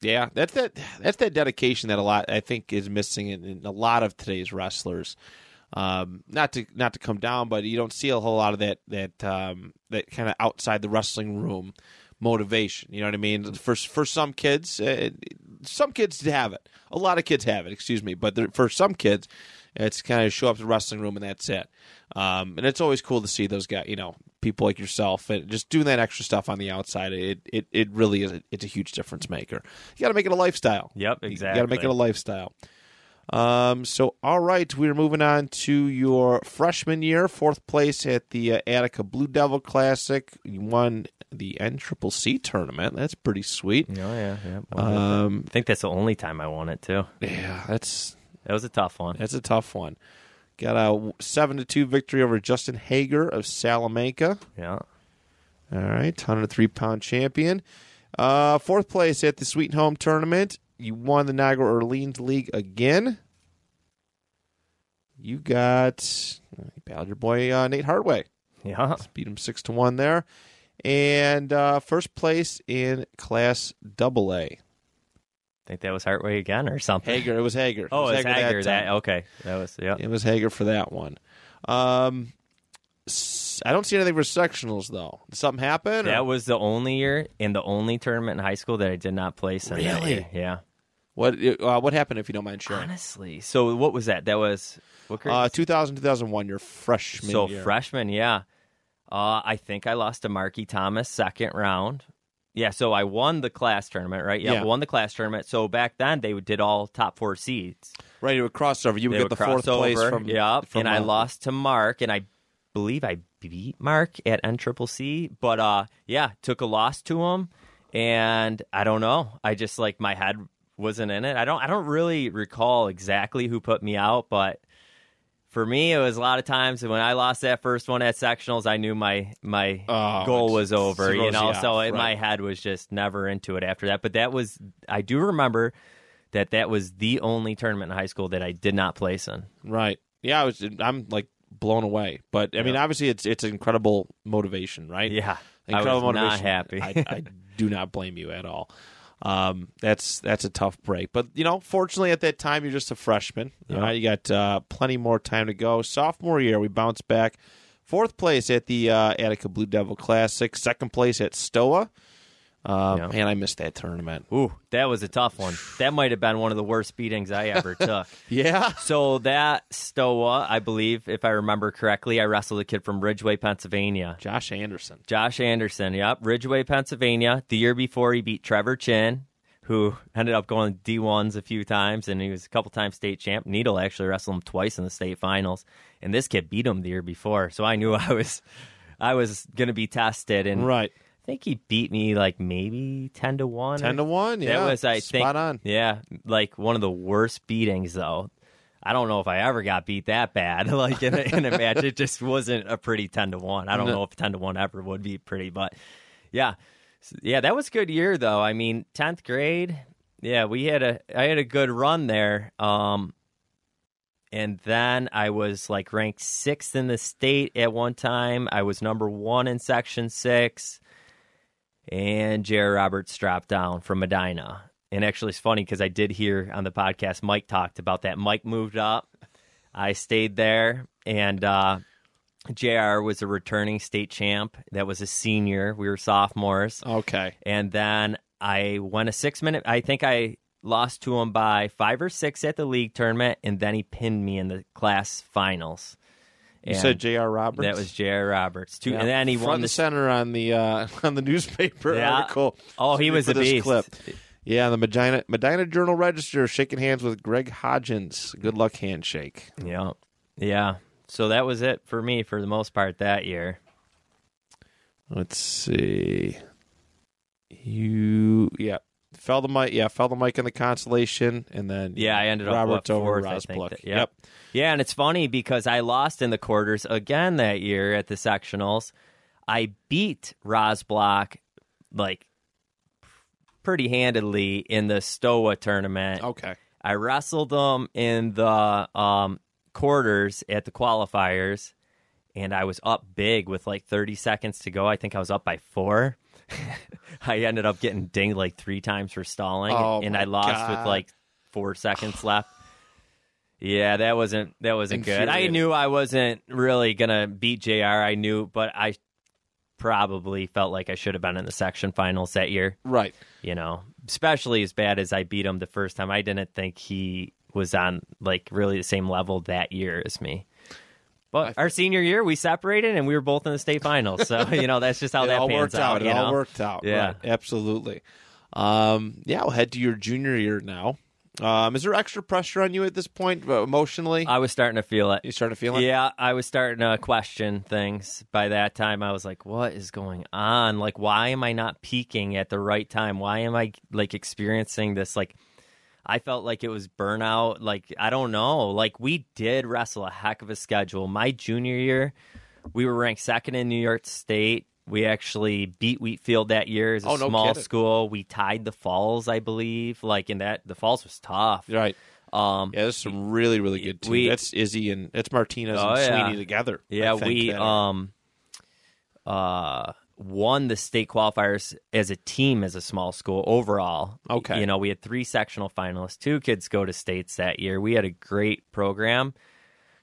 yeah, that's that. That's that dedication that a lot I think is missing in, in a lot of today's wrestlers. Um, not to not to come down, but you don't see a whole lot of that that um, that kind of outside the wrestling room motivation. You know what I mean? For for some kids, uh, some kids have it. A lot of kids have it. Excuse me, but there, for some kids, it's kind of show up to the wrestling room and that's it. Um, and it's always cool to see those guys. You know, people like yourself and just doing that extra stuff on the outside. It it, it really is. A, it's a huge difference maker. You got to make it a lifestyle.
Yep, exactly.
You got to make it a lifestyle. Um, so, all right, we're moving on to your freshman year, fourth place at the uh, Attica Blue Devil Classic. You won the N Triple C tournament. That's pretty sweet.
Oh yeah, yeah.
Um,
I think that's the only time I won it too.
yeah, that's
That was a tough one.
that's a tough one. Got a seven to two victory over Justin Hager of Salamanca.
Yeah.
All right, 103 pound champion. Uh, fourth place at the Sweet Home tournament. You won the Niagara Orleans League again. You got you battled your boy uh, Nate Hardway.
Yeah.
Beat him six to one there, and uh, first place in Class Double A.
I think that was Hartway again or something.
Hager, it was Hager.
Oh,
it
it's
was
Hager.
that
That, okay. That was yeah.
It was Hager for that one. Um, I don't see anything for sectionals though. Did something happen? or-
That was the only year and the only tournament in high school that I did not place
Really?
Yeah.
What? Uh, what happened if you don't mind sharing?
Honestly. So what was that? That was what grade?
Uh, 2000, 2001, your freshman
so
year.
freshman, yeah. Uh, I think I lost to Marky Thomas second round. Yeah, so I won the class tournament, right? Yeah,
Yeah.
won the class tournament. So back then they did all top four seeds.
right, you would crossover. You would
They
get the fourth
cross
place
over.
from. From,
and I
uh,
lost to Mark, and I believe I beat Mark at N Triple C. But uh, yeah, took a loss to him, and I don't know. I just like my head wasn't in it. I don't. I don't really recall exactly who put me out, but for me, it was a lot of times when I lost that first one at sectionals, I knew my my
Oh,
goal was over. You know,
you
so it, my head was just never into it after that. But that was I do remember that that was the only tournament in high school that I did not place in.
Right. Yeah, I was. I'm like blown away. But I mean, obviously, it's it's incredible motivation, right?
Yeah,
incredible
I was
motivation.
not happy.
I, I do not blame you at all. Um, that's that's a tough break, but you know, fortunately, at that time, you're just a freshman.
Yeah.
Uh, you got uh, plenty more time to go. Sophomore year, we bounce back. Fourth place at the uh, Attica Blue Devil Classic. Second place at Stoa. Uh,
Yeah.
Man, I missed that tournament.
Ooh, that was a tough one. [sighs] That might have been one of the worst beatings I ever [laughs] took.
Yeah.
So that Stoa, I believe, if I remember correctly, I wrestled a kid from Ridgeway, Pennsylvania.
Josh Anderson.
Josh Anderson, yep, Ridgeway, Pennsylvania. The year before, he beat Trevor Chin, who ended up going D ones a few times, and he was a couple times state champ. Needle actually wrestled him twice in the state finals, and this kid beat him the year before. So I knew [laughs] I was I was going to be tested, and
Right.
I think he beat me like maybe ten to one.
Ten to one. Yeah.
That was I
Spot
think
on.
Yeah, like one of the worst beatings though. I don't know if I ever got beat that bad, [laughs] like in a, in a match. It just wasn't a pretty ten to one. I don't
No.
know if ten to one ever would be pretty, but yeah, yeah, that was a good year though. I mean, tenth grade, yeah, we had a I had a good run there. Um, and then I was like ranked sixth in the state at one time. I was number one in section six, and Jerry Roberts dropped down from Medina. And actually, it's funny because I did hear on the podcast Mike talked about that. Mike moved up. I stayed there, and uh, JR was a returning state champ. That was a senior. We were sophomores.
Okay.
And then I won a six minute. I think I lost to him by five or six at the league tournament, and then he pinned me in the class finals.
You
And
said J.R. Roberts.
that was J.R. Roberts. Two,
Yeah.
and then he
front
won the.
center on the uh, [laughs] on the newspaper
Yeah.
article.
Oh, he was a beast.
Clip. Yeah, the Medina Medina Journal Register shaking hands with Greg Hodgins. Good luck handshake.
Yeah, yeah. So that was it for me for the most part that year.
Let's see. You yeah. Fell the mic yeah, fell the mic in the consolation and then
Yeah, I ended up
Roberts over
fourth,
Rosbluck.
that- yep. Yeah, and it's funny because I lost in the quarters again that year at the sectionals. I beat Rosblock like pretty handedly in the Stoa tournament.
Okay.
I wrestled them in the um, quarters at the qualifiers, and I was up big with like 30 seconds to go. I think I was up by four. [laughs] I ended up getting dinged like three times for stalling,
Oh,
and I lost
God.
with like four seconds left. Yeah, that wasn't that wasn't good. I knew I wasn't really gonna beat Jr. I knew, but I probably felt like I should have been in the section finals that year
Right.
you know, especially as bad as I beat him the first time. I didn't think he was on like really the same level that year as me. But our senior year, we separated and we were both in the state finals. So [laughs] you know that's just how that
all
pans
worked out.
you
It all worked out.
Yeah.
Right. Absolutely. Um, yeah, we'll head to your junior year now. Um, is there extra pressure on you at this point uh, emotionally?
I was starting to feel it.
you started to feel it?
Yeah, I was starting to question things. By that time, I was like, "What is going on? Like, why am I not peaking at the right time? Why am I like experiencing this? Like, I felt like it was burnout. Like, I don't know. Like, we did wrestle a heck of a schedule. My junior year, we were ranked second in New York State. We actually beat Wheatfield that year as a
Oh, no
small
kidding.
school. We tied the Falls, I believe. Like, in that, the Falls was tough.
Right.
Um,
Yeah, there's some really, really good teams.
We-
that's Izzy and that's Martinez
Oh,
and
yeah.
Sweeney together.
Yeah, we um uh won the state qualifiers as a team as a small school overall.
Okay.
You know, we had three sectional finalists. Two kids go to states that year. We had a great program.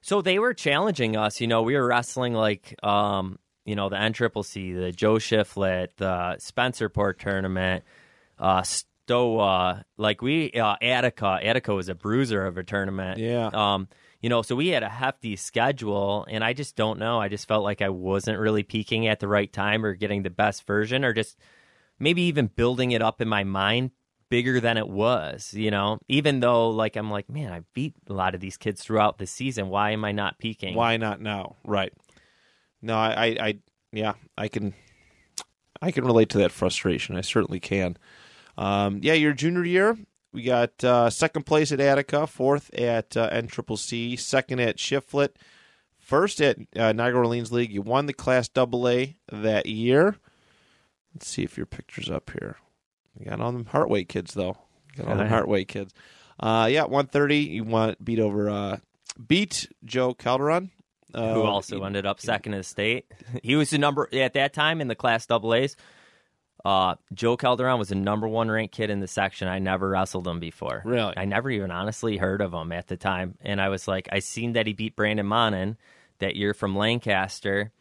So they were challenging us, you know, we were wrestling like um, you know, the N Triple C, the Joe Shiflett, the Spencerport tournament, uh Stoa, like we uh Attica. Attica was a bruiser of a tournament.
Yeah.
Um, you know, so we had a hefty schedule, and I just don't know. I just felt like I wasn't really peaking at the right time or getting the best version, or just maybe even building it up in my mind bigger than it was. You know, even though like I'm like, man, I beat a lot of these kids throughout the season. Why am I not peaking?
Why not now? Right. No, I, I, I, yeah, I can, I can relate to that frustration. I certainly can. Um, yeah, your junior year, we got uh, second place at Attica, fourth at uh, NCCC, second at Shiflet, first at uh, Niagara Orleans League. You won the Class AA that year. Let's see if your picture's up here. You got all them Heartway kids though. You got all them
Right.
Heartway kids. Uh, yeah, one thirty. You want beat over uh, beat Joe Calderon. Uh,
Who also ended up second in the state. [laughs] He was the number at that time in the class double A's. Uh, Joe Calderon was the number one ranked kid in the section. I never wrestled him before.
Really?
I never even honestly heard of him at the time. And I was like, I seen that he beat Brandon Monin that year from Lancaster.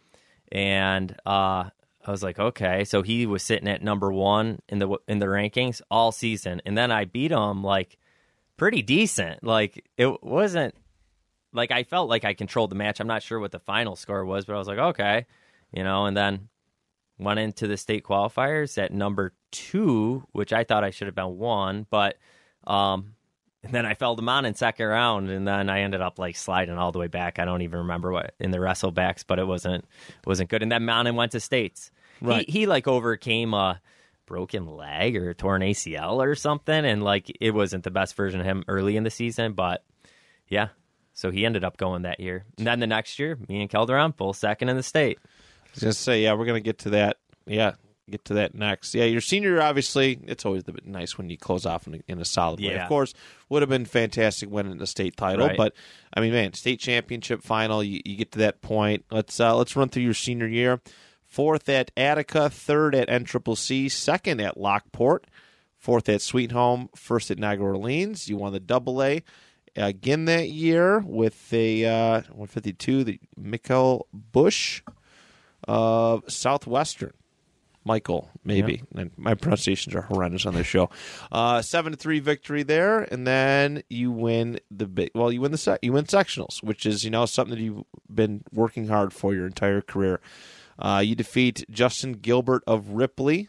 And uh, I was like, okay. So he was sitting at number one in the in the rankings all season. And then I beat him like pretty decent. Like it wasn't like I felt like I controlled the match. I'm not sure what the final score was, but I was like, okay, you know. And then went into the state qualifiers at number two, which I thought I should have been one, but um, and then I fell to Monin second round, and then I ended up like sliding all the way back. I don't even remember what in the wrestlebacks, but it wasn't wasn't good. And then Mountain went to states.
Right.
He, he like overcame a broken leg or a torn ACL or something, and like it wasn't the best version of him early in the season, but yeah. So he ended up going that year. And then the next year, me and Calderon full second in the state.
I was gonna say, yeah, we're gonna get to that. Yeah, get to that next. Yeah, your senior obviously, it's always a nice when you close off in a, in a solid way. Of course, would have been fantastic winning the state title,
Right.
but I mean, man, state championship final. You, you get to that point. Let's uh, let's run through your senior year. Fourth at Attica, third at NCCC, second at Lockport, fourth at Sweet Home, first at Niagara Orleans. You won the double A again that year with a uh, 152, the Mikkel Bush of Southwestern. Michael, maybe. And my pronunciations are horrendous on this show. Uh, seven to three victory there, and then you win the big. Well, you win the sec- you win sectionals, which is you know something that you've been working hard for your entire career. Uh, you defeat Justin Gilbert of Ripley,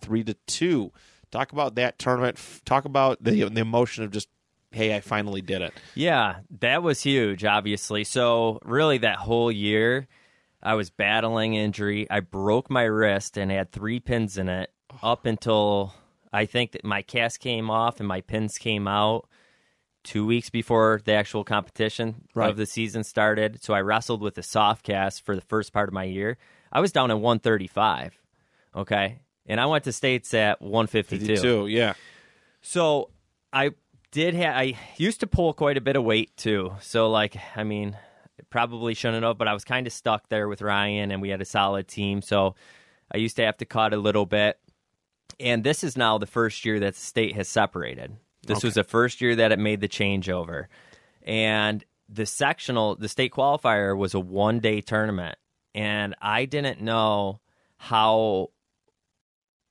three to two. Talk about that tournament. Talk about the the emotion of just, hey, I finally did it.
Yeah, that was huge, obviously. So, really, that whole year, I was battling injury. I broke my wrist and had three pins in it oh. up until I think that my cast came off and my pins came out two weeks before the actual competition
Right.
of the season started. So, I wrestled with a soft cast for the first part of my year. I was down at 135. Okay. And I went to states at 152.
52, yeah.
So I did have I used to pull quite a bit of weight too. So like I mean, probably shouldn't have, but I was kind of stuck there with Ryan and we had a solid team. So I used to have to cut a little bit. And this is now the first year that the state has separated. This was the first year that it made the changeover. And the sectional, the state qualifier was a one day tournament. And I didn't know how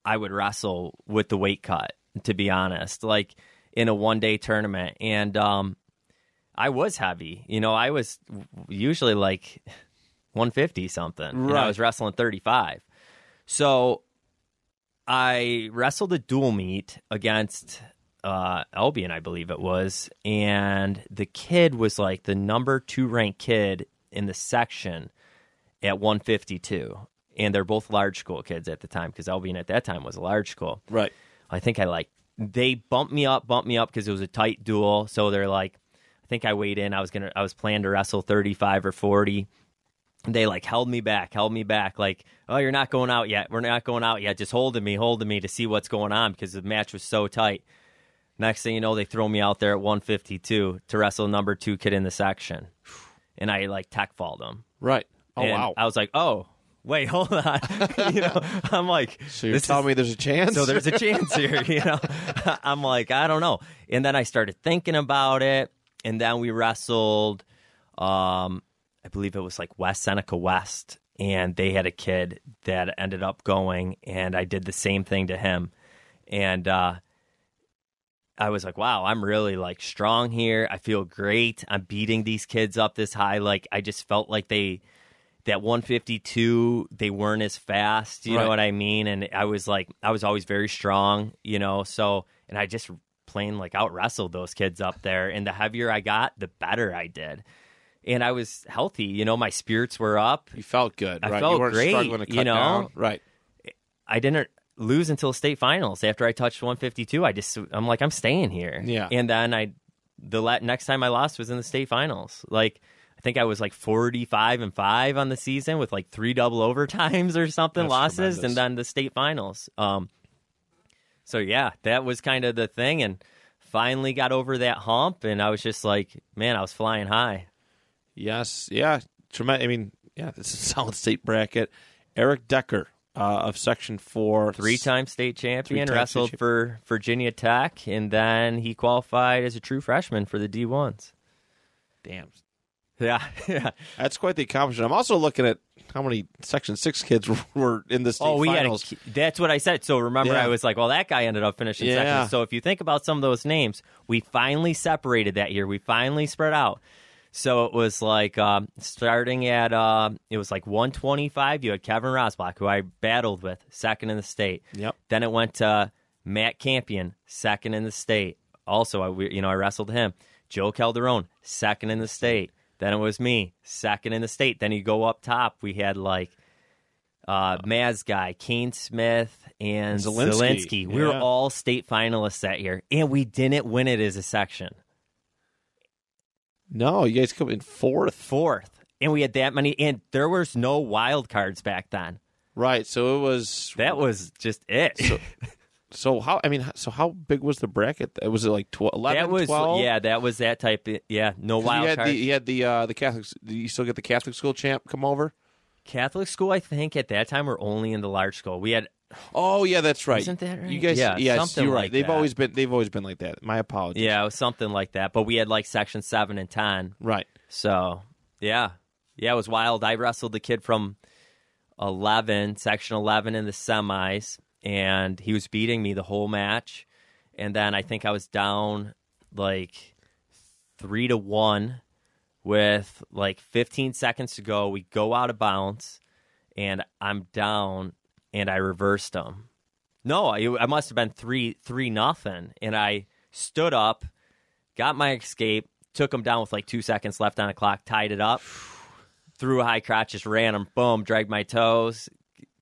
I would wrestle with the weight cut, to be honest, like in a one day tournament. And um, I was heavy. You know, I was usually like 150 something. And
Right.
I was wrestling 35. So I wrestled a dual meet against uh, Albion, I believe it was. And the kid was like the number two ranked kid in the section at 152. And they're both large school kids at the time because Albion at that time was a large school.
Right.
I think I like they bumped me up, bumped me up because it was a tight duel. So they're like, I think I weighed in. I was gonna, I was planning to wrestle thirty five or forty. They like held me back, held me back. Like, oh, you're not going out yet. We're not going out yet. Just holding me, holding me to see what's going on because the match was so tight. Next thing you know, they throw me out there at 152 to wrestle number two kid in the section, and I like tech falled him.
Right. Oh,
And
wow.
I was like, oh, wait, [laughs] hold on. [laughs] you know, I'm like,
so you're
this is-
telling me there's a chance?
so there's a chance here, [laughs] you know. I'm like, I don't know. And then I started thinking about it, and then we wrestled. Um, I believe it was like West Seneca West, and they had a kid that ended up going, and I did the same thing to him, and uh, I was like, wow, I'm really like strong here. I feel great. I'm beating these kids up this high. Like I just felt like they that 152 they weren't as fast you
Right.
know what i mean and i was like i was always very strong you know so and i just plain like out wrestled those kids up there and the heavier i got the better i did and i was healthy you know my spirits were up
you felt good,
I
right?
felt
you weren't
great,
struggling to cut
you know?
down. Right.
i didn't lose until state finals after i touched 152 i just i'm like i'm staying here
Yeah.
and then i the la- next time i lost was in the state finals like I think I was like 45 and 5 on the season with like three double [laughs] overtimes or something
That's
losses
tremendous.
and then the state finals. Um so yeah, that was kind of the thing and finally got over that hump and I was just like, man, I was flying high.
Yes. Yeah. Tremendous. I mean, yeah, this is a [laughs] solid state bracket. Eric Decker uh, of Section 4.
Three-time state champion,
Three-time
wrestled
state
for Virginia Tech and then he qualified as a true freshman for the D1s.
Damn. [laughs]
Yeah, yeah.
That's quite the accomplishment. I'm also looking at how many Section 6 kids [laughs] were in the state
Oh, we
finals.
had a, that's what I said. So remember,
Yeah.
I was like, well, that guy ended up finishing
Yeah.
second. So if you think about some of those names, we finally separated that year. We finally spread out. So it was like um, starting at uh, it was like 125. You had Kevin Rosbach, who I battled with, second in the state.
Yep.
Then it went to Matt Campion, second in the state. Also, I you know I wrestled him. Joe Calderon, second in the state. Then it was me, second in the state. Then you go up top. We had like uh, Maz guy, Kane Smith, and
Zelensky.
Zelensky. We were all state finalists that year, and we didn't win it as a section.
No, you guys come in fourth.
Fourth, and we had that many, and there was no wild cards back then.
Right. So it was
That was just it.
So- [laughs] So how? I mean, so how big was the bracket? Was it like 12, 11,
that was
12?
yeah, that was that type. Of, yeah, no wild
you had
cards.
the you had the uh, the Catholic. Do you still get the Catholic school champ come over?
Catholic school, I think at that time were only in the large school. We had
Oh yeah, that's right.
Isn't that right?
You guys,
Yeah,
yes,
something
you're right.
like
they've
that.
always been they've always been like that. My apologies.
yeah, it was something like that. But we had like section seven and ten.
Right.
So yeah, yeah, it was wild. I wrestled the kid from eleven, section eleven in the semis, and he was beating me the whole match. And then I think I was down like three to one with like 15 seconds to go. We go out of bounds, and I'm down, and I reversed him. No, I, I must have been three three nothing, and I stood up, got my escape, took him down with like two seconds left on the clock, tied it up, [sighs] threw a high crotch, just ran him, boom, dragged my toes,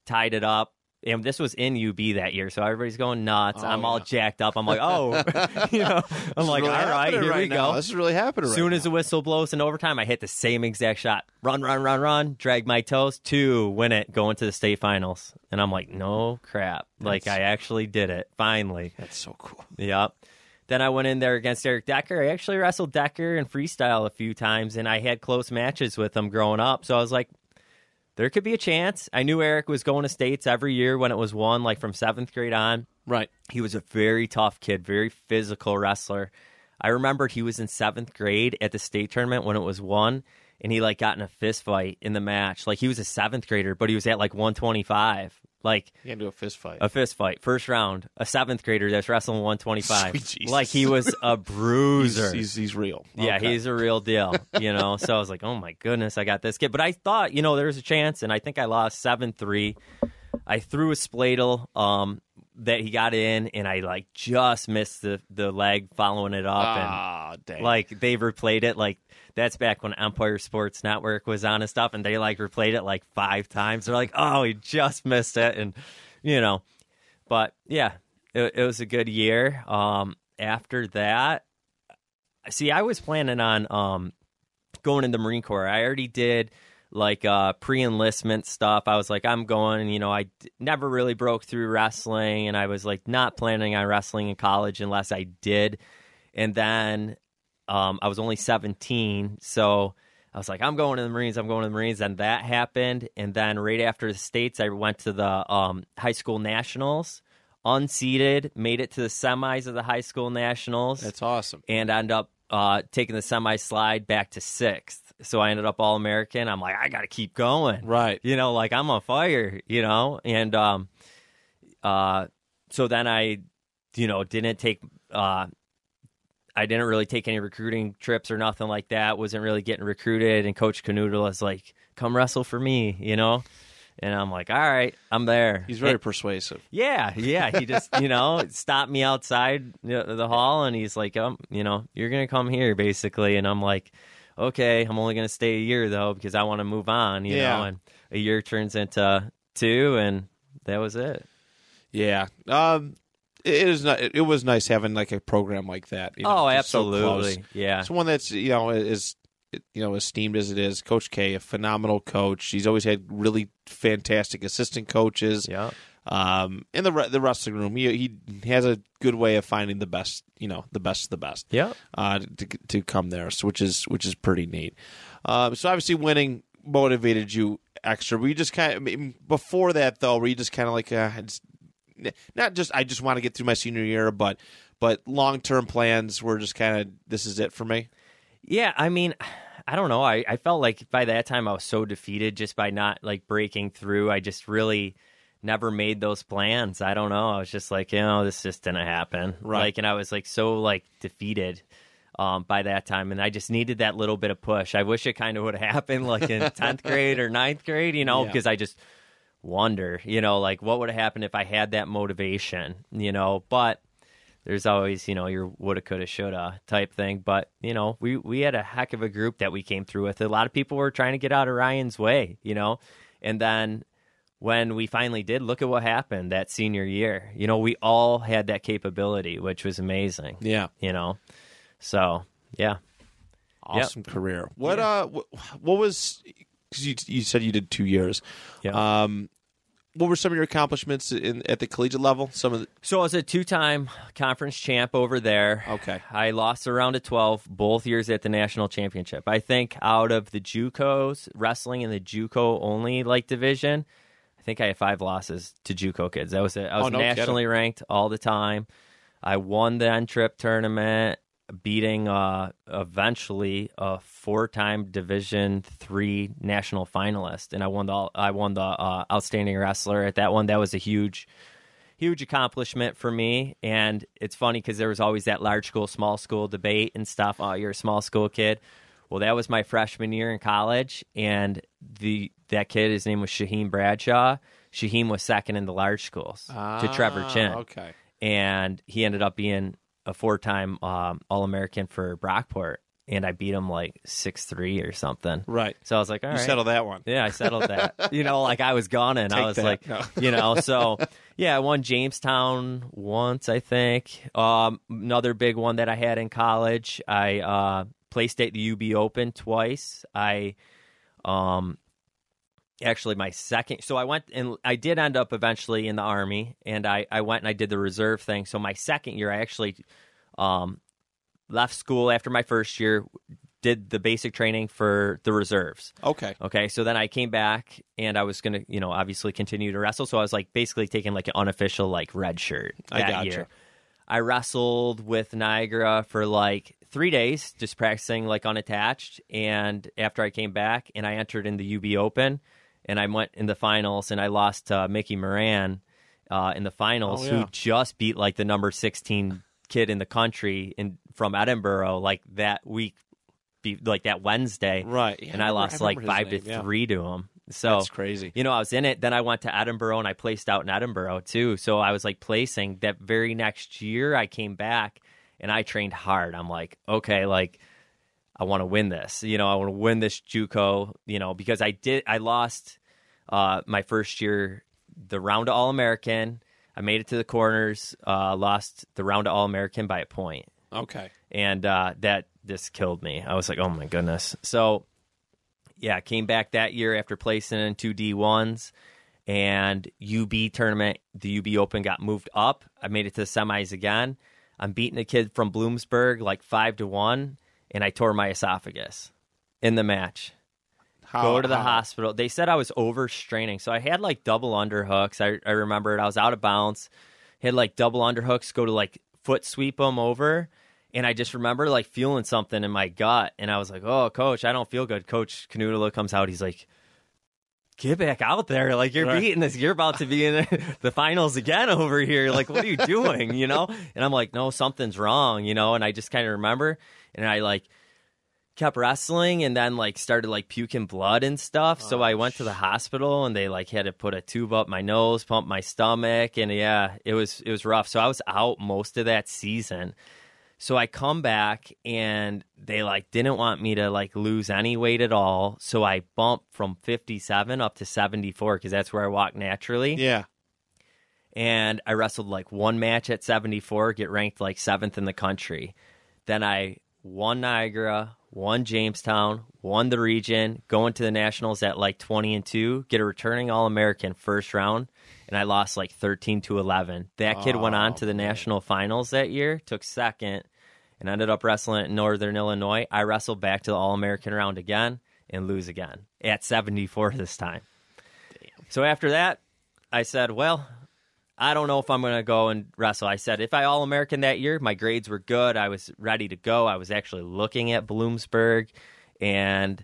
tied it up. And this was in UB that year, so everybody's going nuts.
Oh,
I'm all jacked up. I'm like, oh, [laughs] [laughs] you know, I'm like,
really
all right, here we
now.
go.
This is really happening.
As soon
right
as the whistle blows in overtime, I hit the same exact shot. Run, run, run, run. Drag my toes. to win it. Go into the state finals. And I'm like, no crap. Like, I actually did it. Finally.
that's so cool.
Yep. Then I went in there against Eric Decker. I actually wrestled Decker in freestyle a few times, and I had close matches with him growing up. So I was like, there could be a chance. I knew Eric was going to states every year when it was won, like from seventh grade on.
Right.
He was a very tough kid, very physical wrestler. I remembered he was in seventh grade at the state tournament when it was won, and he like got in a fist fight in the match. Like he was a seventh grader, but he was at like 125. Like
You can do a fist fight.
a fist fight, first round, a seventh grader that's wrestling [laughs] 125.
Sweet Jesus.
Like he was a [laughs]
he's,
bruiser.
he's, he's real.
Yeah,
Okay.
he's a real deal, you know. so I was like, oh my goodness, I got this kid. But I thought, you know, there was a chance, and I think I lost seven three. I threw a spladle um, that he got in, and I like just missed the the leg following it up,
ah, dang.
and like they replayed it. Like that's back when Empire Sports Network was on and stuff, and they like replayed it like five times. They're like, oh, he just missed it, and you know. But yeah, it, it was a good year. Um, after that, see, I was planning on um, going in the Marine Corps. I already did like uh, pre-enlistment stuff. I was like, I'm going. You know, I d- never really broke through wrestling, and I was like not planning on wrestling in college unless I did. And then um, I was only 17, so I was like, I'm going to the Marines. I'm going to the Marines, and that happened. And then right after the states, I went to the um, high school nationals. Unseeded, made it to the semis of the high school nationals
that's awesome.
and end up uh, taking the semi slide back to sixth. So I ended up All American. I'm like, I got to keep going.
Right.
You know, like I'm on fire, you know? And um, uh, so then I, you know, didn't take, uh, I didn't really take any recruiting trips or nothing like that. Wasn't really getting recruited. And Coach Canoodle was like, come wrestle for me, you know? And I'm like, all right, I'm there.
He's very
And-
persuasive.
yeah, yeah. He just, you know, [laughs] stopped me outside the, hall and he's like, um, you know, you're going to come here basically. And I'm like, okay, I'm only going to stay a year though because I want to move on, you
Yeah.
know. And a year turns into two and that was it.
Yeah. Um, it is not. It was nice having like a program like that. You know,
oh,
just so
absolutely. yeah.
It's one that's you know is you know esteemed as it is. Coach K, a phenomenal coach. He's always had really fantastic assistant coaches.
Yeah.
Um, in the the wrestling room, he he has a good way of finding the best. You know, the best of the best.
Yeah.
Uh, to to come there, so which is which is pretty neat. Um, so obviously winning motivated you extra. You just kind of I mean, before that though? Were you just kind of like uh, not just I just want to get through my senior year, but but long term plans were just kind of this is it for me.
Yeah, I mean, I don't know. I, I felt like by that time I was so defeated just by not like breaking through. I just really never made those plans. I don't know. I was just like, you know, this just didn't happen.
Right.
Like, and I was like so like defeated. um, by that time, and I just needed that little bit of push. I wish it kind of would have [laughs] happened like in [laughs] tenth grade or ninth grade, you know,
Yeah.
because I just wonder, you know, like what would have happened if I had that motivation, you know. But there's always, you know, your woulda, coulda, shoulda type thing. But you know, we we had a heck of a group that we came through with. A lot of people were trying to get out of Ryan's way, you know, and then when we finally did, look at what happened that senior year. You know, we all had that capability, which was amazing.
Yeah.
You know, so yeah.
Awesome career. What uh what, what was cuz you you said you did 2 years.
Yeah.
Um what were some of your accomplishments in at the collegiate level? Some of the
So I was a two-time conference champ over there.
Okay.
I lost around a round of 12 both years at the national championship. I think out of the JUCOs, wrestling in the JUCO only like division, I think I had five losses to JUCO kids. That was it. I was
Oh, no
nationally ranked all the time. I won the N trip tournament, beating uh, eventually a four-time Division three national finalist, and I won the I won the uh, outstanding wrestler at that one. That was a huge huge accomplishment for me. And it's funny because there was always that large school, small school debate and stuff. Oh, you're a small school kid. Well, that was my freshman year in college, and the that kid, his name was Shaheem Bradshaw. Shaheem was second in the large schools to Trevor
Ah,
Chin,
Okay.
and he ended up being a four-time um, All-American for Brockport, and I beat him like six three or something.
Right.
So I was like, all
You
right.
settled that one.
Yeah, I settled that. [laughs] you know, like I was gone and I was
that.
like,
No.
you know, [laughs] so yeah, I won Jamestown once, I think. Um, another big one that I had in college, I uh, placed at the UB Open twice. I um, actually my second so i went and i did end up eventually in the army and i i went and i did the reserve thing so my second year i actually um left school after my first year did the basic training for the reserves
Okay.
Okay, so then I came back and I was gonna, you know, obviously continue to wrestle. So I was like basically taking like an unofficial like red shirt
I
that
gotcha.
year. I wrestled with Niagara for like three days, just practicing like unattached. And after I came back and I entered in the UB Open and I went in the finals and I lost to Mickey Moran uh, in the finals,
Oh, yeah.
who just beat like the number 16 kid in the country in from Edinboro like that week, be, like that Wednesday
Right. Yeah,
and I,
remember-
lost like five
name,
to
yeah.
three to him. So
That's crazy.
you know, I was in it. Then I went to Edinboro and I placed out in Edinboro too. So I was like placing. That very next year, I came back and I trained hard. I'm like, okay, like I want to win this. You know, I want to win this JUCO. You know, because I did. I lost uh, my first year the round of All American. I made it to the corners. Uh, lost the round of All American by a point
Okay.
and uh, that just killed me. I was like, oh my goodness. So, yeah, came back that year after placing in two D ones, and UB tournament, the UB Open got moved up. I made it to the semis again. I'm beating a kid from Bloomsburg like five to one, and I tore my esophagus in the match
How,
go to the
how-
hospital. They said I was overstraining. So I had like double underhooks. I, I remembered I was out of bounds, had like double underhooks, go to like foot sweep them over. And I just remember like feeling something in my gut. And I was like, oh, coach, I don't feel good. Coach Canutolo comes out. He's like, get back out there. Like, you're
Right.
beating this. You're about to be in [laughs] the finals again over here. Like, what are you doing? You know? And I'm like, no, something's wrong, you know? And I just kind of remember. And I like, kept wrestling and then like started like puking blood and stuff. so
Oh,
I went to the hospital and they like had to put a tube up my nose, pump my stomach, and yeah, it was it was rough. So I was out most of that season. So I come back and they like didn't want me to like lose any weight at all. So I bumped from 57 up to 74 because that's where I walk naturally
Yeah.
and I wrestled like one match at 74, get ranked like seventh in the country. Then I won Niagara, one Jamestown, won the region, going to the nationals at like 20 and 2, get a returning All American first round, and I lost like 13 to 11. That kid went on
Oh,
to the
man.
national finals that year, took second, and ended up wrestling at Northern Illinois. I wrestled back to the All American round again and lose again at 74 this time. So after that, I said, well, I don't know if I'm going to go and wrestle. I said, if I All American that year, my grades were good. I was ready to go. I was actually looking at Bloomsburg, and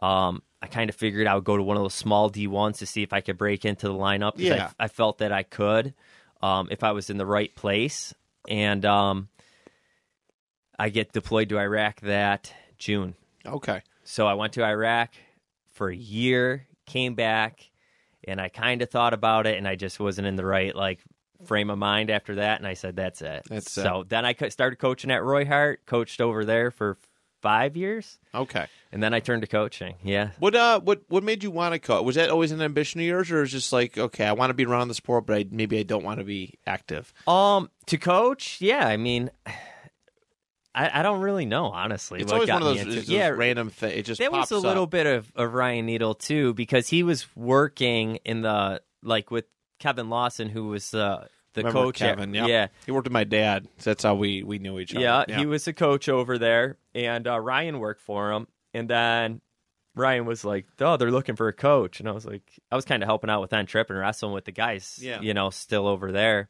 um, I kind of figured I would go to one of those small D1s to see if I could break into the lineup.
Yeah.
I, I felt that I could um, if I was in the right place. And um, I get deployed to Iraq that June.
Okay.
So I went to Iraq for a year, came back, and I kind of thought about it, and I just wasn't in the right like frame of mind after that, and I said that's it.
That's
so then I started coaching at Roy Hart, coached over there for five years,
Okay.
and then I turned to coaching. Yeah.
What uh what what made you want to coach? Was that always an ambition of yours, or is it just like okay, I want to be around the sport, but I, maybe I don't want to be active?
Um, to coach, yeah. I mean, I, I don't really know honestly.
It's always one of those,
into- yeah,
random things. It just
there was a little bit of, of Ryan Needle too because he was working in the like with Kevin Lawson, who was uh, the
Remember
coach.
Kevin, yep.
Yeah,
He worked with my dad. So that's how we we knew each other.
yeah, he was a coach over there, and uh, Ryan worked for him. And then Ryan was like, "Oh, they're looking for a coach," and I was like, I was kind of helping out with that trip and wrestling with the guys,
Yeah.
you know, still over there.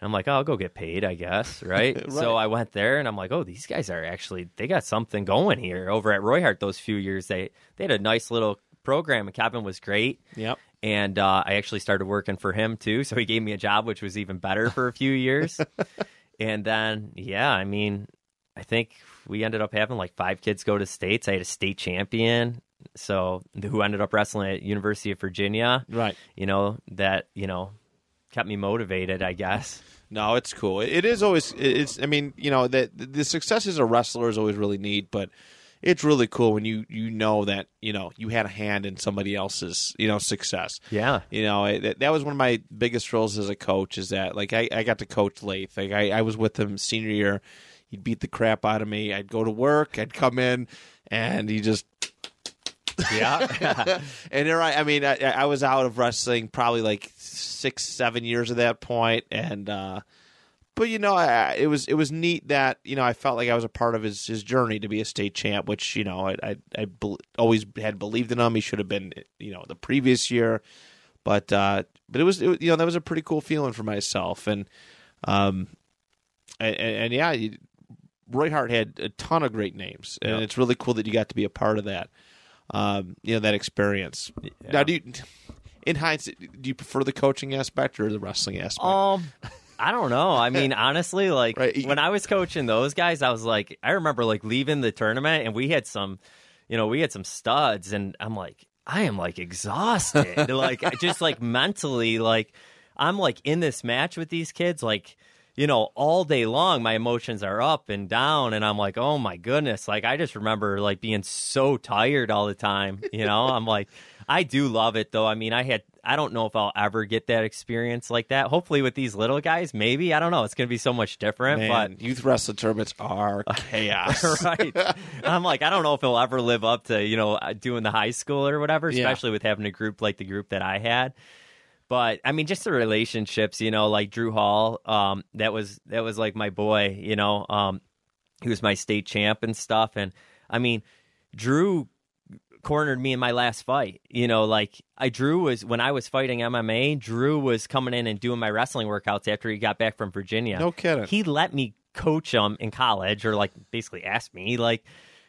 And I'm like, oh, I'll go get paid, I guess, [laughs] right?
Right.
So I went there, and I'm like, oh, these guys are actually they got something going here over at Roy Hart. Those few years, they they had a nice little program, and Kevin was great.
Yep.
And uh, I actually started working for him too. So he gave me a job, which was even better for a few years. [laughs] and then, yeah, I mean, I think we ended up having like five kids go to states. I had a state champion, so who ended up wrestling at University of Virginia.
Right.
You know that you know kept me motivated, I guess.
No, it's cool. It, is always. It's. I mean, you know that the success as a wrestler is always really neat, but it's really cool when you you know that you know you had a hand in somebody else's you know success.
Yeah,
You know it, that, that was one of my biggest thrills as a coach. Is that like I, I got to coach Lath. Like I, I was with him senior year. He'd beat the crap out of me. I'd go to work. I'd come in, and he just
yeah, [laughs]
and there I, I mean, I, I was out of wrestling probably like six, seven years at that point, and uh, but you know, I, it was it was neat that you know I felt like I was a part of his his journey to be a state champ, which you know I I, I bel always had believed in him. He should have been you know the previous year, but uh, but it was, it you know that was a pretty cool feeling for myself, and um, and, and, and yeah. You, Roy Hart had a ton of great names, and
Yeah.
it's really cool that you got to be a part of that. Um, you know that experience.
Yeah.
Now, do you, in hindsight, do you prefer the coaching aspect or the wrestling aspect?
Um, I don't know. I mean, [laughs] honestly, like
Right.
when I was coaching those guys, I was like, I remember like leaving the tournament, and we had some, you know, we had some studs, and I'm like, I am like exhausted, [laughs] like just like mentally, like I'm like in this match with these kids, like. You know, all day long, my emotions are up and down, and I'm like, oh my goodness! Like, I just remember like being so tired all the time. You know, [laughs] I'm like, I do love it though. I mean, I had I don't know if I'll ever get that experience like that. Hopefully with these little guys, maybe. I don't know. It's going to be so much different,
Man, youth wrestling tournaments are [laughs] chaos. [laughs]
right. I'm like I don't know if he'll ever live up to, you know, uh, doing the high school or whatever,
Yeah.
especially with having a group like the group that I had. But I mean just the relationships, you know, like Drew Hall, um that was that was like my boy, you know, um he was my state champ and stuff and I mean Drew cornered me in my last fight. You know, like I Drew was when I was fighting MMA, Drew was coming in and doing my wrestling workouts after he got back from Virginia.
No kidding.
He let me coach him in college or like basically asked me like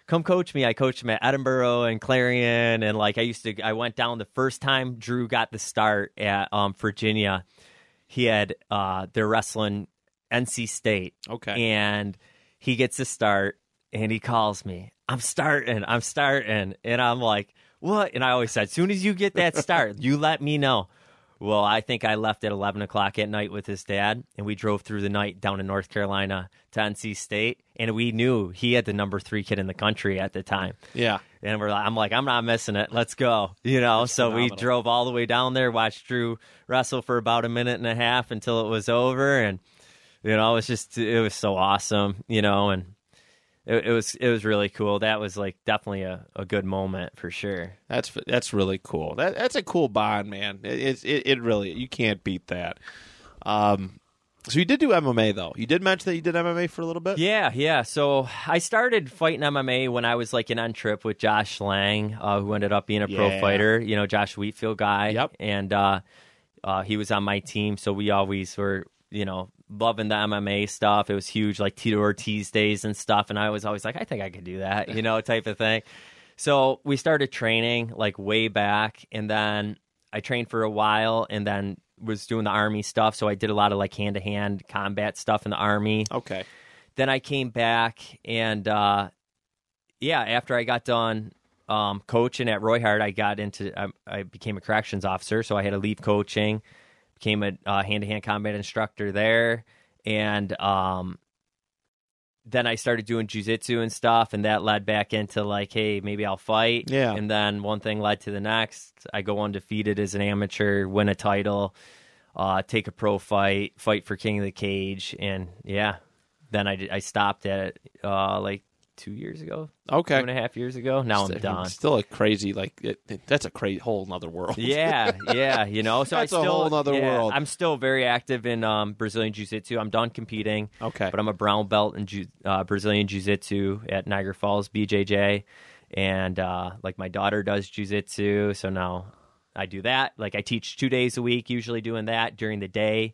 come coach me. I coached him at Edinboro and Clarion and like I used to I went down the first time Drew got the start at um Virginia. He had uh they're wrestling NC State
Okay.
and he gets to start and he calls me i'm starting i'm starting and i'm like what and i always said as soon as you get that start [laughs] you let me know well i think i left at 11 o'clock at night with his dad and we drove through the night down in north carolina to nc state and we knew he had the number three kid in the country at the time
yeah.
and we're like, I'm like, I'm not missing it. Let's go. You know, so we drove all the way down there, watched Drew wrestle for about a minute and a half until it was over. And, you know, it was just, it was so awesome, you know, and it, it was, it was really cool. That was like definitely a, a good moment for sure.
That's that's really cool. That that's a cool bond, man. It, it's it, it really you can't beat that. Um, so you did do MMA though. You did mention that you did MMA for a little bit.
Yeah, yeah. So I started fighting MMA when I was like an on trip with Josh Lang, uh, who ended up being a pro fighter. You know, Josh Wheatfield guy.
Yep.
And uh, uh, he was on my team, so we always were, you know, loving the MMA stuff. It was huge, like Tito Ortiz days and stuff. And I was always like, I think I could do that, you know, [laughs] type of thing. So we started training like way back, and then I trained for a while, and then was doing the army stuff. So I did a lot of like hand to hand combat stuff in the army
Okay.
then I came back and uh, yeah, after I got done um, coaching at Roy Hart, I got into I, I, became a corrections officer, so I had to leave coaching, became a uh, hand-to-hand combat instructor there, and um, then I started doing jujitsu and stuff, and that led back into like, hey, maybe I'll fight.
Yeah.
And then one thing led to the next. I go undefeated as an amateur, win a title, uh, take a pro fight, fight for King of the Cage, and yeah, then I, I stopped at it uh, like two years ago,
Okay.
two and a half years ago. Now I'm
Still-
done.
Still a crazy like it, it- that's a crazy whole another world.
yeah, yeah, you know. So [laughs]
That's a
I still,
whole nother
yeah,
world.
I'm still very active in um, Brazilian Jiu-Jitsu. I'm done competing.
Okay.
but I'm a brown belt in Ju- uh, Brazilian Jiu-Jitsu at Niagara Falls BJJ, and uh, like my daughter does Jiu-Jitsu, so now I do that. Like I teach two days a week, usually doing that during the day,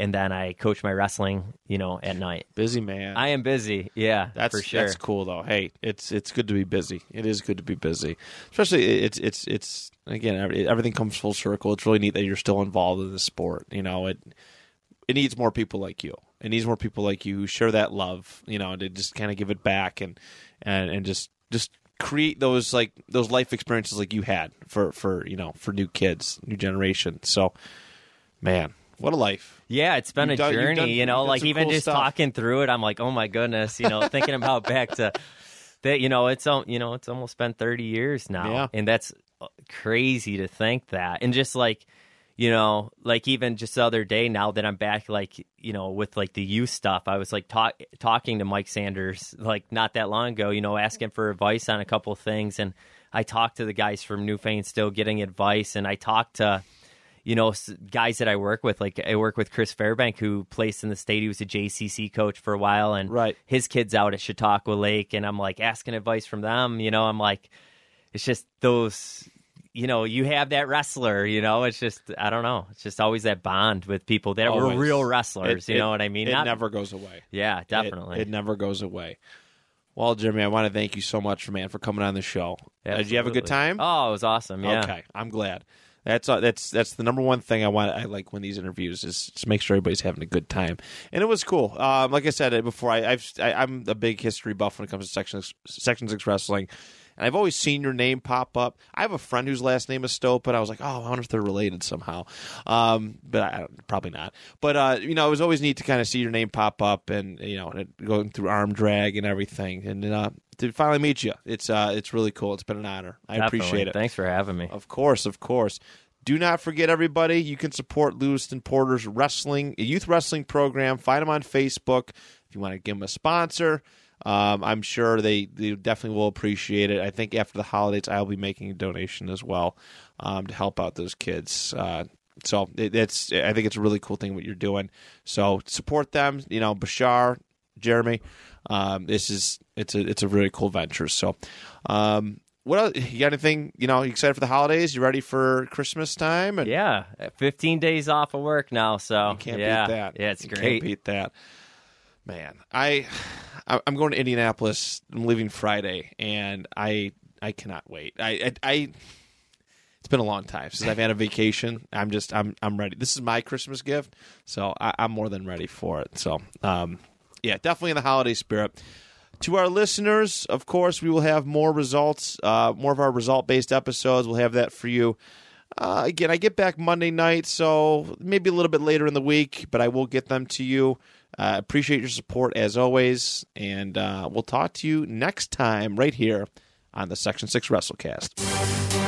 and then I coach my wrestling, you know, at night.
Busy man.
I am busy, yeah,
That's
for sure.
that's cool though. Hey, it's it's good to be busy. It is good to be busy, especially it's it's it's again everything comes full circle. It's really neat that you're still involved in the sport. You know it it needs more people like you. It needs more people like you who share that love. You know to just kind of give it back and and and just just create those like those life experiences like you had for for you know for new kids, new generation. So, man, what a life.
Yeah, it's been
You've
a
done- you've
journey,
done-
you
you've
know,
done
like
some
even
cool
just
stuff.
talking through it, I'm like, oh my goodness, you know, thinking about back to [laughs] that, you know, it's al- you know, it's almost been 30 years now,
Yeah.
and that's uh, crazy to think that, and just like, you know, like even just the other day, now that I'm back, like you know, with like the youth stuff, I was like talk, talking to Mike Sanders like not that long ago, you know, asking for advice on a couple of things, and I talked to the guys from Newfane still getting advice, and I talked to you know, guys that I work with. Like I work with Chris Fairbank, who placed in the state. He was a JCC coach for a while, and
Right.
his kids out at Chautauqua Lake, and I'm like asking advice from them. You know, I'm like, it's just those. You know, you have that wrestler. You know, it's just I don't know. It's just always that bond with people that were real wrestlers.
It-
you know what I mean?
It
Not-
never goes away.
Yeah, definitely.
It, never goes away. Well, Jeremy, I want to thank you so much, man, for coming on the show. Uh, did you have a good time?
Oh, it was awesome. Yeah.
Okay, I'm glad. That's uh, that's that's the number one thing I want. I like when these interviews is just make sure everybody's having a good time, and it was cool. Um, like I said uh, before, I, I've I, I'm a big history buff when it comes to section section six wrestling, and I've always seen your name pop up. I have a friend whose last name is Stope, but I was like, oh, I wonder if they're related somehow. Um, but I, probably not. But uh, you know, it was always neat to kind of see your name pop up, and you know, and it- going through arm drag and everything, and uh, to finally meet you, it's uh, it's really cool. It's been an honor. I
Definitely.
appreciate it.
Thanks for having me.
Of course, of course. Do not forget, everybody, you can support Lewiston Porter's wrestling youth wrestling program. Find them on Facebook if you want to give them a sponsor. Um, I'm sure they, they definitely will appreciate it. I think after the holidays, I'll be making a donation as well um, to help out those kids. Uh, so it, it's I think it's a really cool thing what you're doing. So support them. You know, Bashar, Jeremy. Um, this is it's a it's a really cool venture. So, um, what else? You got anything? You know, you excited for the holidays? You ready for Christmas time? And
Yeah, 15 days off of work now, so
you can't
yeah,
beat that.
Yeah, it's
You
great.
Can't beat that. Man, I- I'm going to Indianapolis. I'm leaving Friday, and I I cannot wait. I I. I it's been a long time since I've had a vacation. I'm just I'm I'm ready. This is my Christmas gift, so I, I'm more than ready for it. So, um, yeah, definitely in the holiday spirit. To our listeners, of course, we will have more results, uh, more of our result based episodes. We'll have that for you. Uh, again, I get back Monday night, so maybe a little bit later in the week, but I will get them to you. Uh, appreciate your support as always, and uh, we'll talk to you next time right here on the Section 6 WrestleCast.